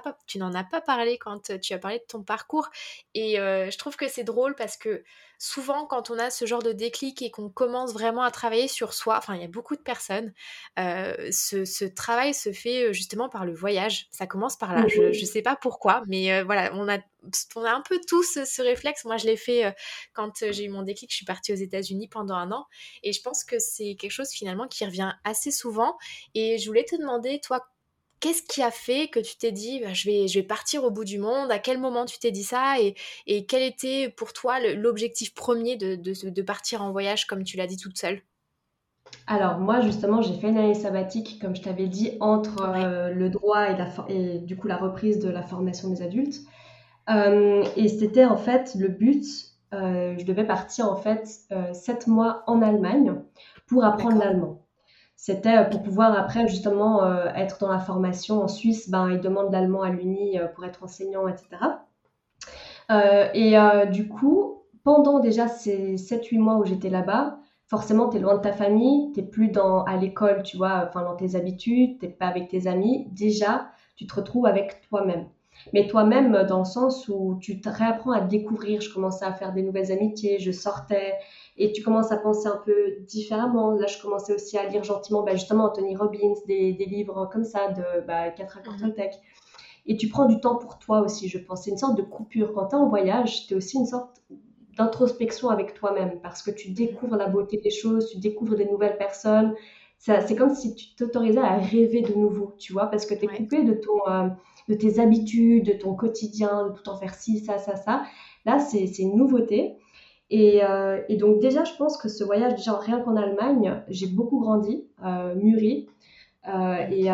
as pas parlé quand tu as parlé de ton parcours. Et je trouve que c'est drôle parce que souvent quand on a ce genre de déclic et qu'on commence vraiment à travailler sur soi, enfin il y a beaucoup de personnes, ce, ce, travail se fait justement par le voyage. Ça commence par là. Je ne sais pas pourquoi, mais voilà, on a on a un peu tous ce, réflexe. Moi, je l'ai fait euh, quand euh, j'ai eu mon déclic. Je suis partie aux États-Unis pendant un an. Et je pense que c'est quelque chose finalement qui revient assez souvent. Et je voulais te demander, toi, qu'est-ce qui a fait que tu t'es dit, bah, je, vais, je vais partir au bout du monde? À quel moment tu t'es dit ça? Et, et, quel était pour toi l'objectif premier de, de, partir en voyage, comme tu l'as dit toute seule? Alors moi justement j'ai fait une année sabbatique comme je t'avais dit entre euh, le droit et, la et du coup la reprise de la formation des adultes. Euh, et c'était en fait le but. Euh, je devais partir en fait sept mois en Allemagne pour apprendre l'allemand. C'était pour pouvoir après justement être dans la formation en Suisse. Ben, ils demandent l'allemand à l'Uni pour être enseignant, etc. et du coup, pendant déjà ces 7-8 mois où j'étais là-bas, forcément, tu es loin de ta famille, tu plus dans, à l'école, tu vois, enfin, dans tes habitudes, tu pas avec tes amis. Déjà, tu te retrouves avec toi-même mais toi-même dans le sens où tu te réapprends à découvrir. Je commençais à faire des nouvelles amitiés, je sortais et tu commences à penser un peu différemment. Là, je commençais aussi à lire gentiment, bah, justement, Anthony Robbins, des, des, livres comme ça, de bah, 4 accords. Toltec. Et tu prends du temps pour toi aussi, je pense. C'est une sorte de coupure. Quand tu es en voyage, tu es aussi une sorte d'introspection avec toi-même parce que tu découvres la beauté des choses, tu découvres des nouvelles personnes. C'est comme si tu t'autorisais à rêver de nouveau, tu vois, parce que tu es coupé de ton. Euh, de tes habitudes, de ton quotidien, de tout en faire ci, ça, ça, ça. Là, c'est une nouveauté. Et, euh, et, donc déjà, je pense que ce voyage, déjà rien qu'en Allemagne, j'ai beaucoup grandi, euh, mûri, euh, et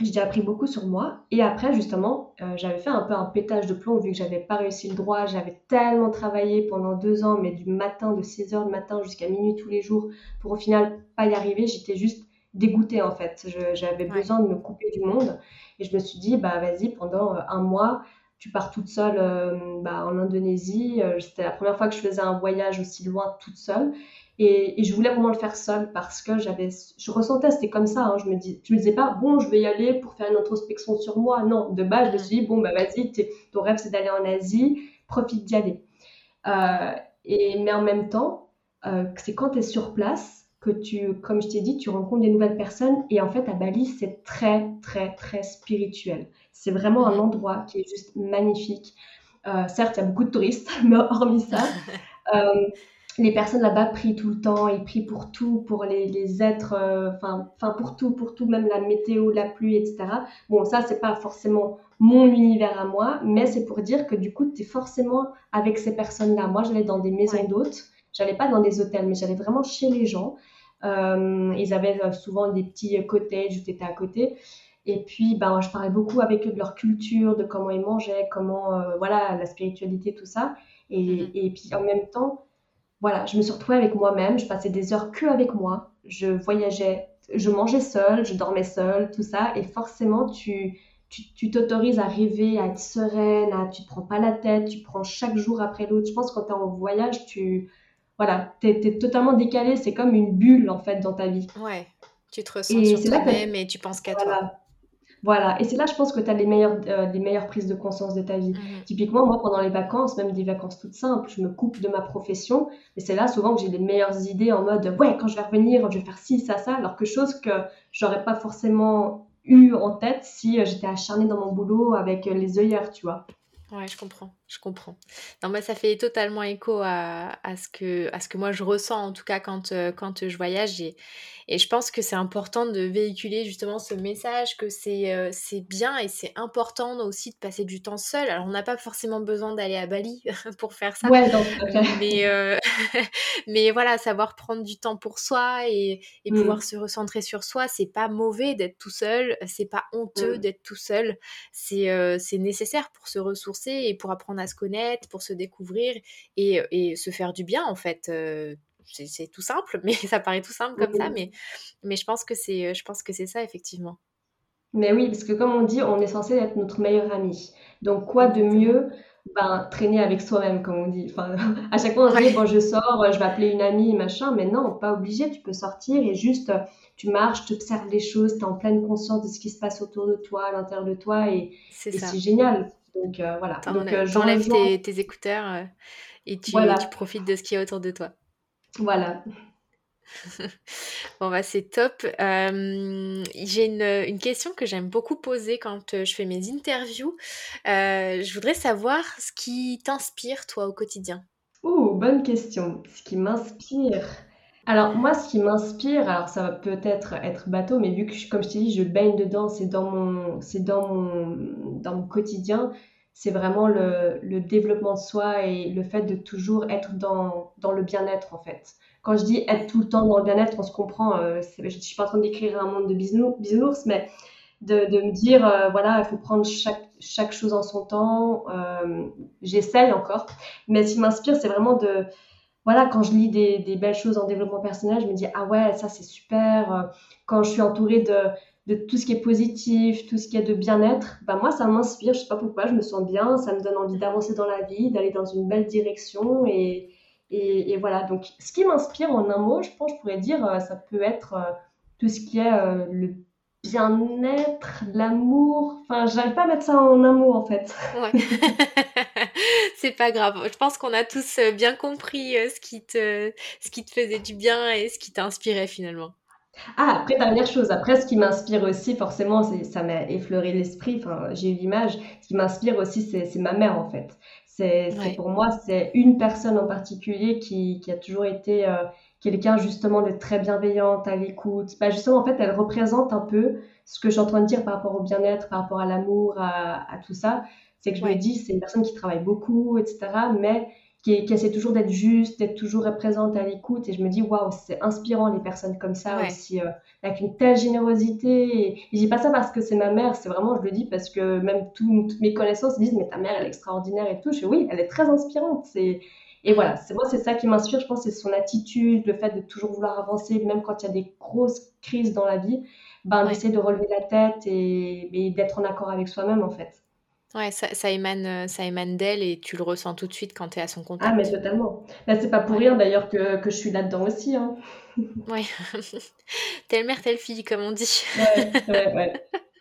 j'ai appris beaucoup sur moi. Et après, justement, j'avais fait un peu un pétage de plomb vu que j'avais pas réussi le droit. J'avais tellement travaillé pendant deux ans, mais du matin, de 6 heures du matin jusqu'à minuit tous les jours, pour au final pas y arriver. J'étais juste dégoûtée en fait. J'avais besoin de me couper du monde. Et je me suis dit, bah vas-y, pendant un mois, tu pars toute seule euh, bah, en Indonésie. Euh, c'était la première fois que je faisais un voyage aussi loin toute seule. Et, je voulais vraiment le faire seule parce que j'avais, je ressentais, c'était comme ça. Hein, je me dis, je me disais pas, bon, je vais y aller pour faire une introspection sur moi. Non, de base, je me suis dit, bon, bah vas-y, ton rêve c'est d'aller en Asie, profite d'y aller. et, mais en même temps, c'est quand tu es sur place que tu, comme je t'ai dit, tu rencontres des nouvelles personnes. Et en fait, à Bali, c'est très, très, très spirituel. C'est vraiment un endroit qui est juste magnifique. Euh, certes, il y a beaucoup de touristes, *laughs* mais hormis ça, *laughs* euh, les personnes là-bas prient tout le temps. Ils prient pour tout, pour les, les êtres, euh, enfin, enfin pour tout, pour tout, même la météo, la pluie, etc. Bon, ça, c'est pas forcément mon univers à moi, mais c'est pour dire que du coup, tu es forcément avec ces personnes-là. Moi, j'allais dans des maisons d'hôtes. J'allais pas dans des hôtels, mais j'allais vraiment chez les gens. Euh, ils avaient euh, souvent des petits cottages où tu étais à côté. Et puis, ben, je parlais beaucoup avec eux de leur culture, de comment ils mangeaient, comment, euh, voilà, la spiritualité, tout ça. Et, mhm. et, puis, en même temps, voilà, je me suis retrouvée avec moi-même. Je passais des heures que avec moi. Je voyageais, je mangeais seule, je dormais seule, tout ça. Et forcément, tu tu t'autorises à rêver, à être sereine, à, tu te prends pas la tête, tu prends chaque jour après l'autre. Je pense que quand tu es en voyage, tu, voilà, tu es, totalement décalé, c'est comme une bulle en fait dans ta vie. Ouais, tu te ressens sur toi-même et tu penses qu'à toi. Voilà, et c'est là, je pense que tu as les meilleures, euh, les meilleures prises de conscience de ta vie. Mhm. Typiquement, moi, pendant les vacances, même des vacances toutes simples, je me coupe de ma profession, et c'est là souvent que j'ai les meilleures idées en mode, ouais, quand je vais revenir, je vais faire ci, ça, ça, alors que chose que j'aurais pas forcément eu en tête si euh, j'étais acharnée dans mon boulot avec euh, les œillères, tu vois. Ouais, je comprends, je comprends. Non, moi, ça fait totalement écho à, à ce que, à ce que moi je ressens, en tout cas, quand, euh, quand je voyage. Et, et je pense que c'est important de véhiculer justement ce message, que c'est euh, c'est bien et c'est important aussi de passer du temps seul. Alors, on n'a pas forcément besoin d'aller à Bali *laughs* pour faire ça. Ouais, Mais, euh, *laughs* mais voilà, savoir prendre du temps pour soi et, et Mm, pouvoir se recentrer sur soi, c'est pas mauvais d'être tout seul, c'est pas honteux mm, d'être tout seul, c'est c'est nécessaire pour se ressourcer et pour apprendre à se connaître, pour se découvrir et, et se faire du bien en fait. Euh, c'est tout simple, *laughs* mais ça paraît tout simple comme ça, mais, mais je pense que c'est je pense que c'est ça effectivement. Mais oui, parce que comme on dit, on est censé être notre meilleur ami. Donc, quoi de mieux ben, traîner avec soi-même, comme on dit. Enfin, *laughs* à chaque fois, on se dit, bon, je sors, je vais appeler une amie, machin. Mais non, pas obligé. Tu peux sortir et juste, euh, tu marches, tu observes les choses, tu es en pleine conscience de ce qui se passe autour de toi, à l'intérieur de toi. Et, c'est génial. Donc, euh, voilà. Euh, je T'enlèves rejoins. tes, tes écouteurs euh, et tu, profites de ce qu'il y a autour de toi. Voilà. *laughs* Bon, bah, c'est top. Euh, j'ai une, une question que j'aime beaucoup poser quand je fais mes interviews. Euh, je voudrais savoir ce qui t'inspire, toi, au quotidien. Ouh, bonne question. Ce qui m'inspire. Alors, moi, ce qui m'inspire, alors ça va peut-être être bateau, mais vu que, comme je t'ai dit, je baigne dedans, c'est dans mon, c'est dans mon, dans mon quotidien, c'est vraiment le, développement de soi et le fait de toujours être dans, dans le bien-être, en fait. Quand je dis être tout le temps dans le bien-être, on se comprend, euh, je ne suis pas en train d'écrire un monde de bisounours, mais de, de me dire, euh, voilà, il faut prendre chaque, chaque chose en son temps. euh, j'essaye encore. Mais ce qui m'inspire, c'est vraiment de, voilà, quand je lis des, belles choses en développement personnel, je me dis, ah ouais, ça c'est super. Euh, Quand je suis entourée de, tout ce qui est positif, tout ce qui est de bien-être, bah moi ça m'inspire, je sais pas pourquoi, je me sens bien, ça me donne envie d'avancer dans la vie, d'aller dans une belle direction et, et, et voilà. Donc ce qui m'inspire en un mot, je pense, je pourrais dire, euh, ça peut être euh, tout ce qui est le bien-être, l'amour. Enfin, j'arrive pas à mettre ça en un mot en fait. Ouais. *laughs* C'est pas grave. Je pense qu'on a tous euh, bien compris euh, ce qui te, ce qui te faisait du bien et ce qui t'inspirait finalement. Ah, après, dernière chose, après, ce qui m'inspire aussi, forcément, ça m'a effleuré l'esprit, enfin, j'ai eu l'image, ce qui m'inspire aussi, c'est, ma mère, en fait. C'est, c'est Ouais. pour moi, c'est une personne en particulier qui, qui a toujours été euh, quelqu'un, justement, de très bienveillante, à l'écoute. Bah, justement, en fait, elle représente un peu ce que je suis en train de dire par rapport au bien-être, par rapport à l'amour, à, à tout ça. C'est que je me Ouais. dis, c'est une personne qui travaille beaucoup, etc., mais qui, qui essaie toujours d'être juste, d'être toujours présente à l'écoute. Et je me dis, waouh, c'est inspirant les personnes comme ça Ouais. aussi, euh, avec une telle générosité. Et, et je dis pas ça parce que c'est ma mère, c'est vraiment, je le dis parce que même tout- toutes mes connaissances disent, mais ta mère, elle est extraordinaire et tout. Je dis, oui, elle est très inspirante. C'est, et voilà, c'est moi, c'est ça qui m'inspire. Je pense c'est son attitude, le fait de toujours vouloir avancer, même quand il y a des grosses crises dans la vie, ben, d'essayer de relever la tête et, et d'être en accord avec soi-même, en fait. Ouais, ça, ça émane, euh, ça émane d'elle et tu le ressens tout de suite quand tu es à son Ah, mais contact. totalement. Là, c'est pas pour rien d'ailleurs que, que je suis là-dedans aussi, hein. Ouais. *laughs* Telle mère, telle fille, comme on dit. Ouais, ouais, ouais. *laughs*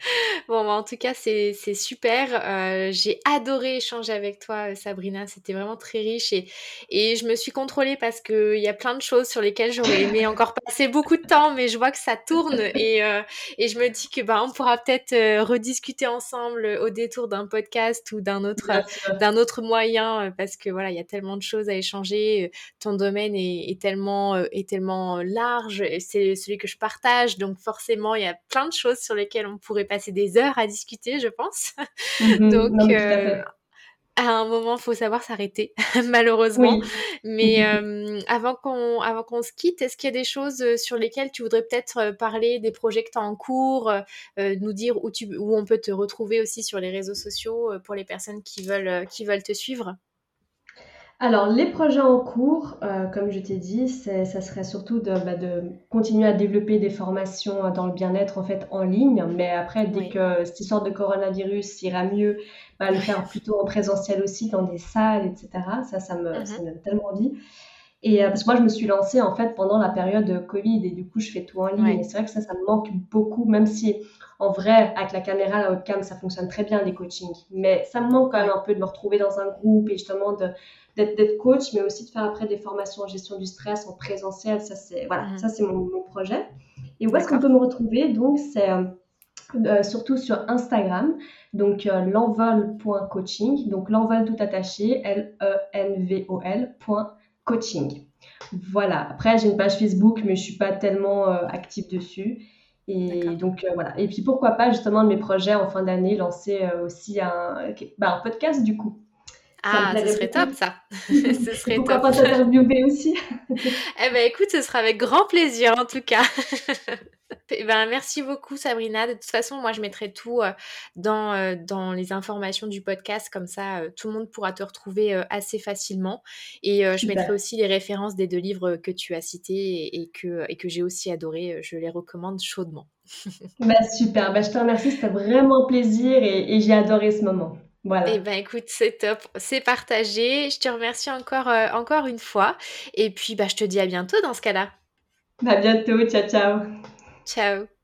*laughs* Bon, bah, en tout cas, c'est super. Euh, j'ai adoré échanger avec toi, euh, Sabrina. C'était vraiment très riche et, et je me suis contrôlée parce qu'il y a plein de choses sur lesquelles j'aurais aimé *laughs* encore passer beaucoup de temps, mais je vois que ça tourne et, euh, et je me dis que bah, on pourra peut-être euh, rediscuter ensemble au détour d'un podcast ou d'un autre, d'un autre moyen parce que voilà, il y a tellement de choses à échanger. Ton domaine est, est tellement, est tellement large, c'est celui que je partage, donc forcément, il y a plein de choses sur lesquelles on pourrait passer des heures à discuter, je pense. Mhm. *laughs* Donc, Non, euh, à un moment, il faut savoir s'arrêter, *laughs* malheureusement. Oui. Mais euh, avant qu'on avant qu'on se quitte, est-ce qu'il y a des choses euh, sur lesquelles tu voudrais peut-être parler, des projets que tu as en cours, euh, nous dire où, tu, où on peut te retrouver aussi sur les réseaux sociaux pour les personnes qui veulent, qui veulent te suivre? Alors, les projets en cours, euh, comme je t'ai dit, ça serait surtout de, bah, de continuer à développer des formations euh, dans le bien-être en fait en ligne. Mais après, dès Oui. que cette histoire de coronavirus ira mieux, bah, le faire plutôt en présentiel aussi dans des salles, etc. Ça, ça me, ça Mhm. me donne tellement envie. Et parce que moi, je me suis lancée en fait pendant la période de Covid et du coup, je fais tout en ligne. Et c'est vrai que ça, ça me manque beaucoup, même si en vrai, avec la caméra, la webcam, ça fonctionne très bien les coachings. Mais ça me manque quand même un peu de me retrouver dans un groupe et justement d'être coach, mais aussi de faire après des formations en gestion du stress en présentiel. Ça, c'est voilà, mhm. ça c'est mon, projet. Et où est-ce qu'on peut me retrouver? Donc, c'est euh, euh, surtout sur Instagram, donc euh, l'envol.coaching, donc l'envol tout attaché, L-E-N-V-O-L, coaching. Voilà, après j'ai une page Facebook, mais je suis pas tellement active dessus. Et donc euh, voilà. Et puis pourquoi pas justement de mes projets en fin d'année lancer euh, aussi un, bah, un podcast du coup. Ah, ce serait top ça. *laughs* ce serait Pourquoi top. pas t'interviewer aussi? Eh ben écoute, ce sera avec grand plaisir en tout cas. *laughs* Eh ben, merci beaucoup Sabrina. De toute façon, moi je mettrai tout euh, dans, euh, dans les informations du podcast, comme ça euh, tout le monde pourra te retrouver assez facilement. Et je mettrai aussi les références des deux livres que tu as cités et, que, et que j'ai aussi adoré. Je les recommande chaudement. *laughs* bah, super, bah, je te remercie, c'était vraiment plaisir et, et j'ai adoré ce moment. Voilà. Eh ben écoute, c'est top, c'est partagé. Je te remercie encore, encore une fois. Et puis bah, je te dis à bientôt dans ce cas-là. À bientôt, ciao ciao. Ciao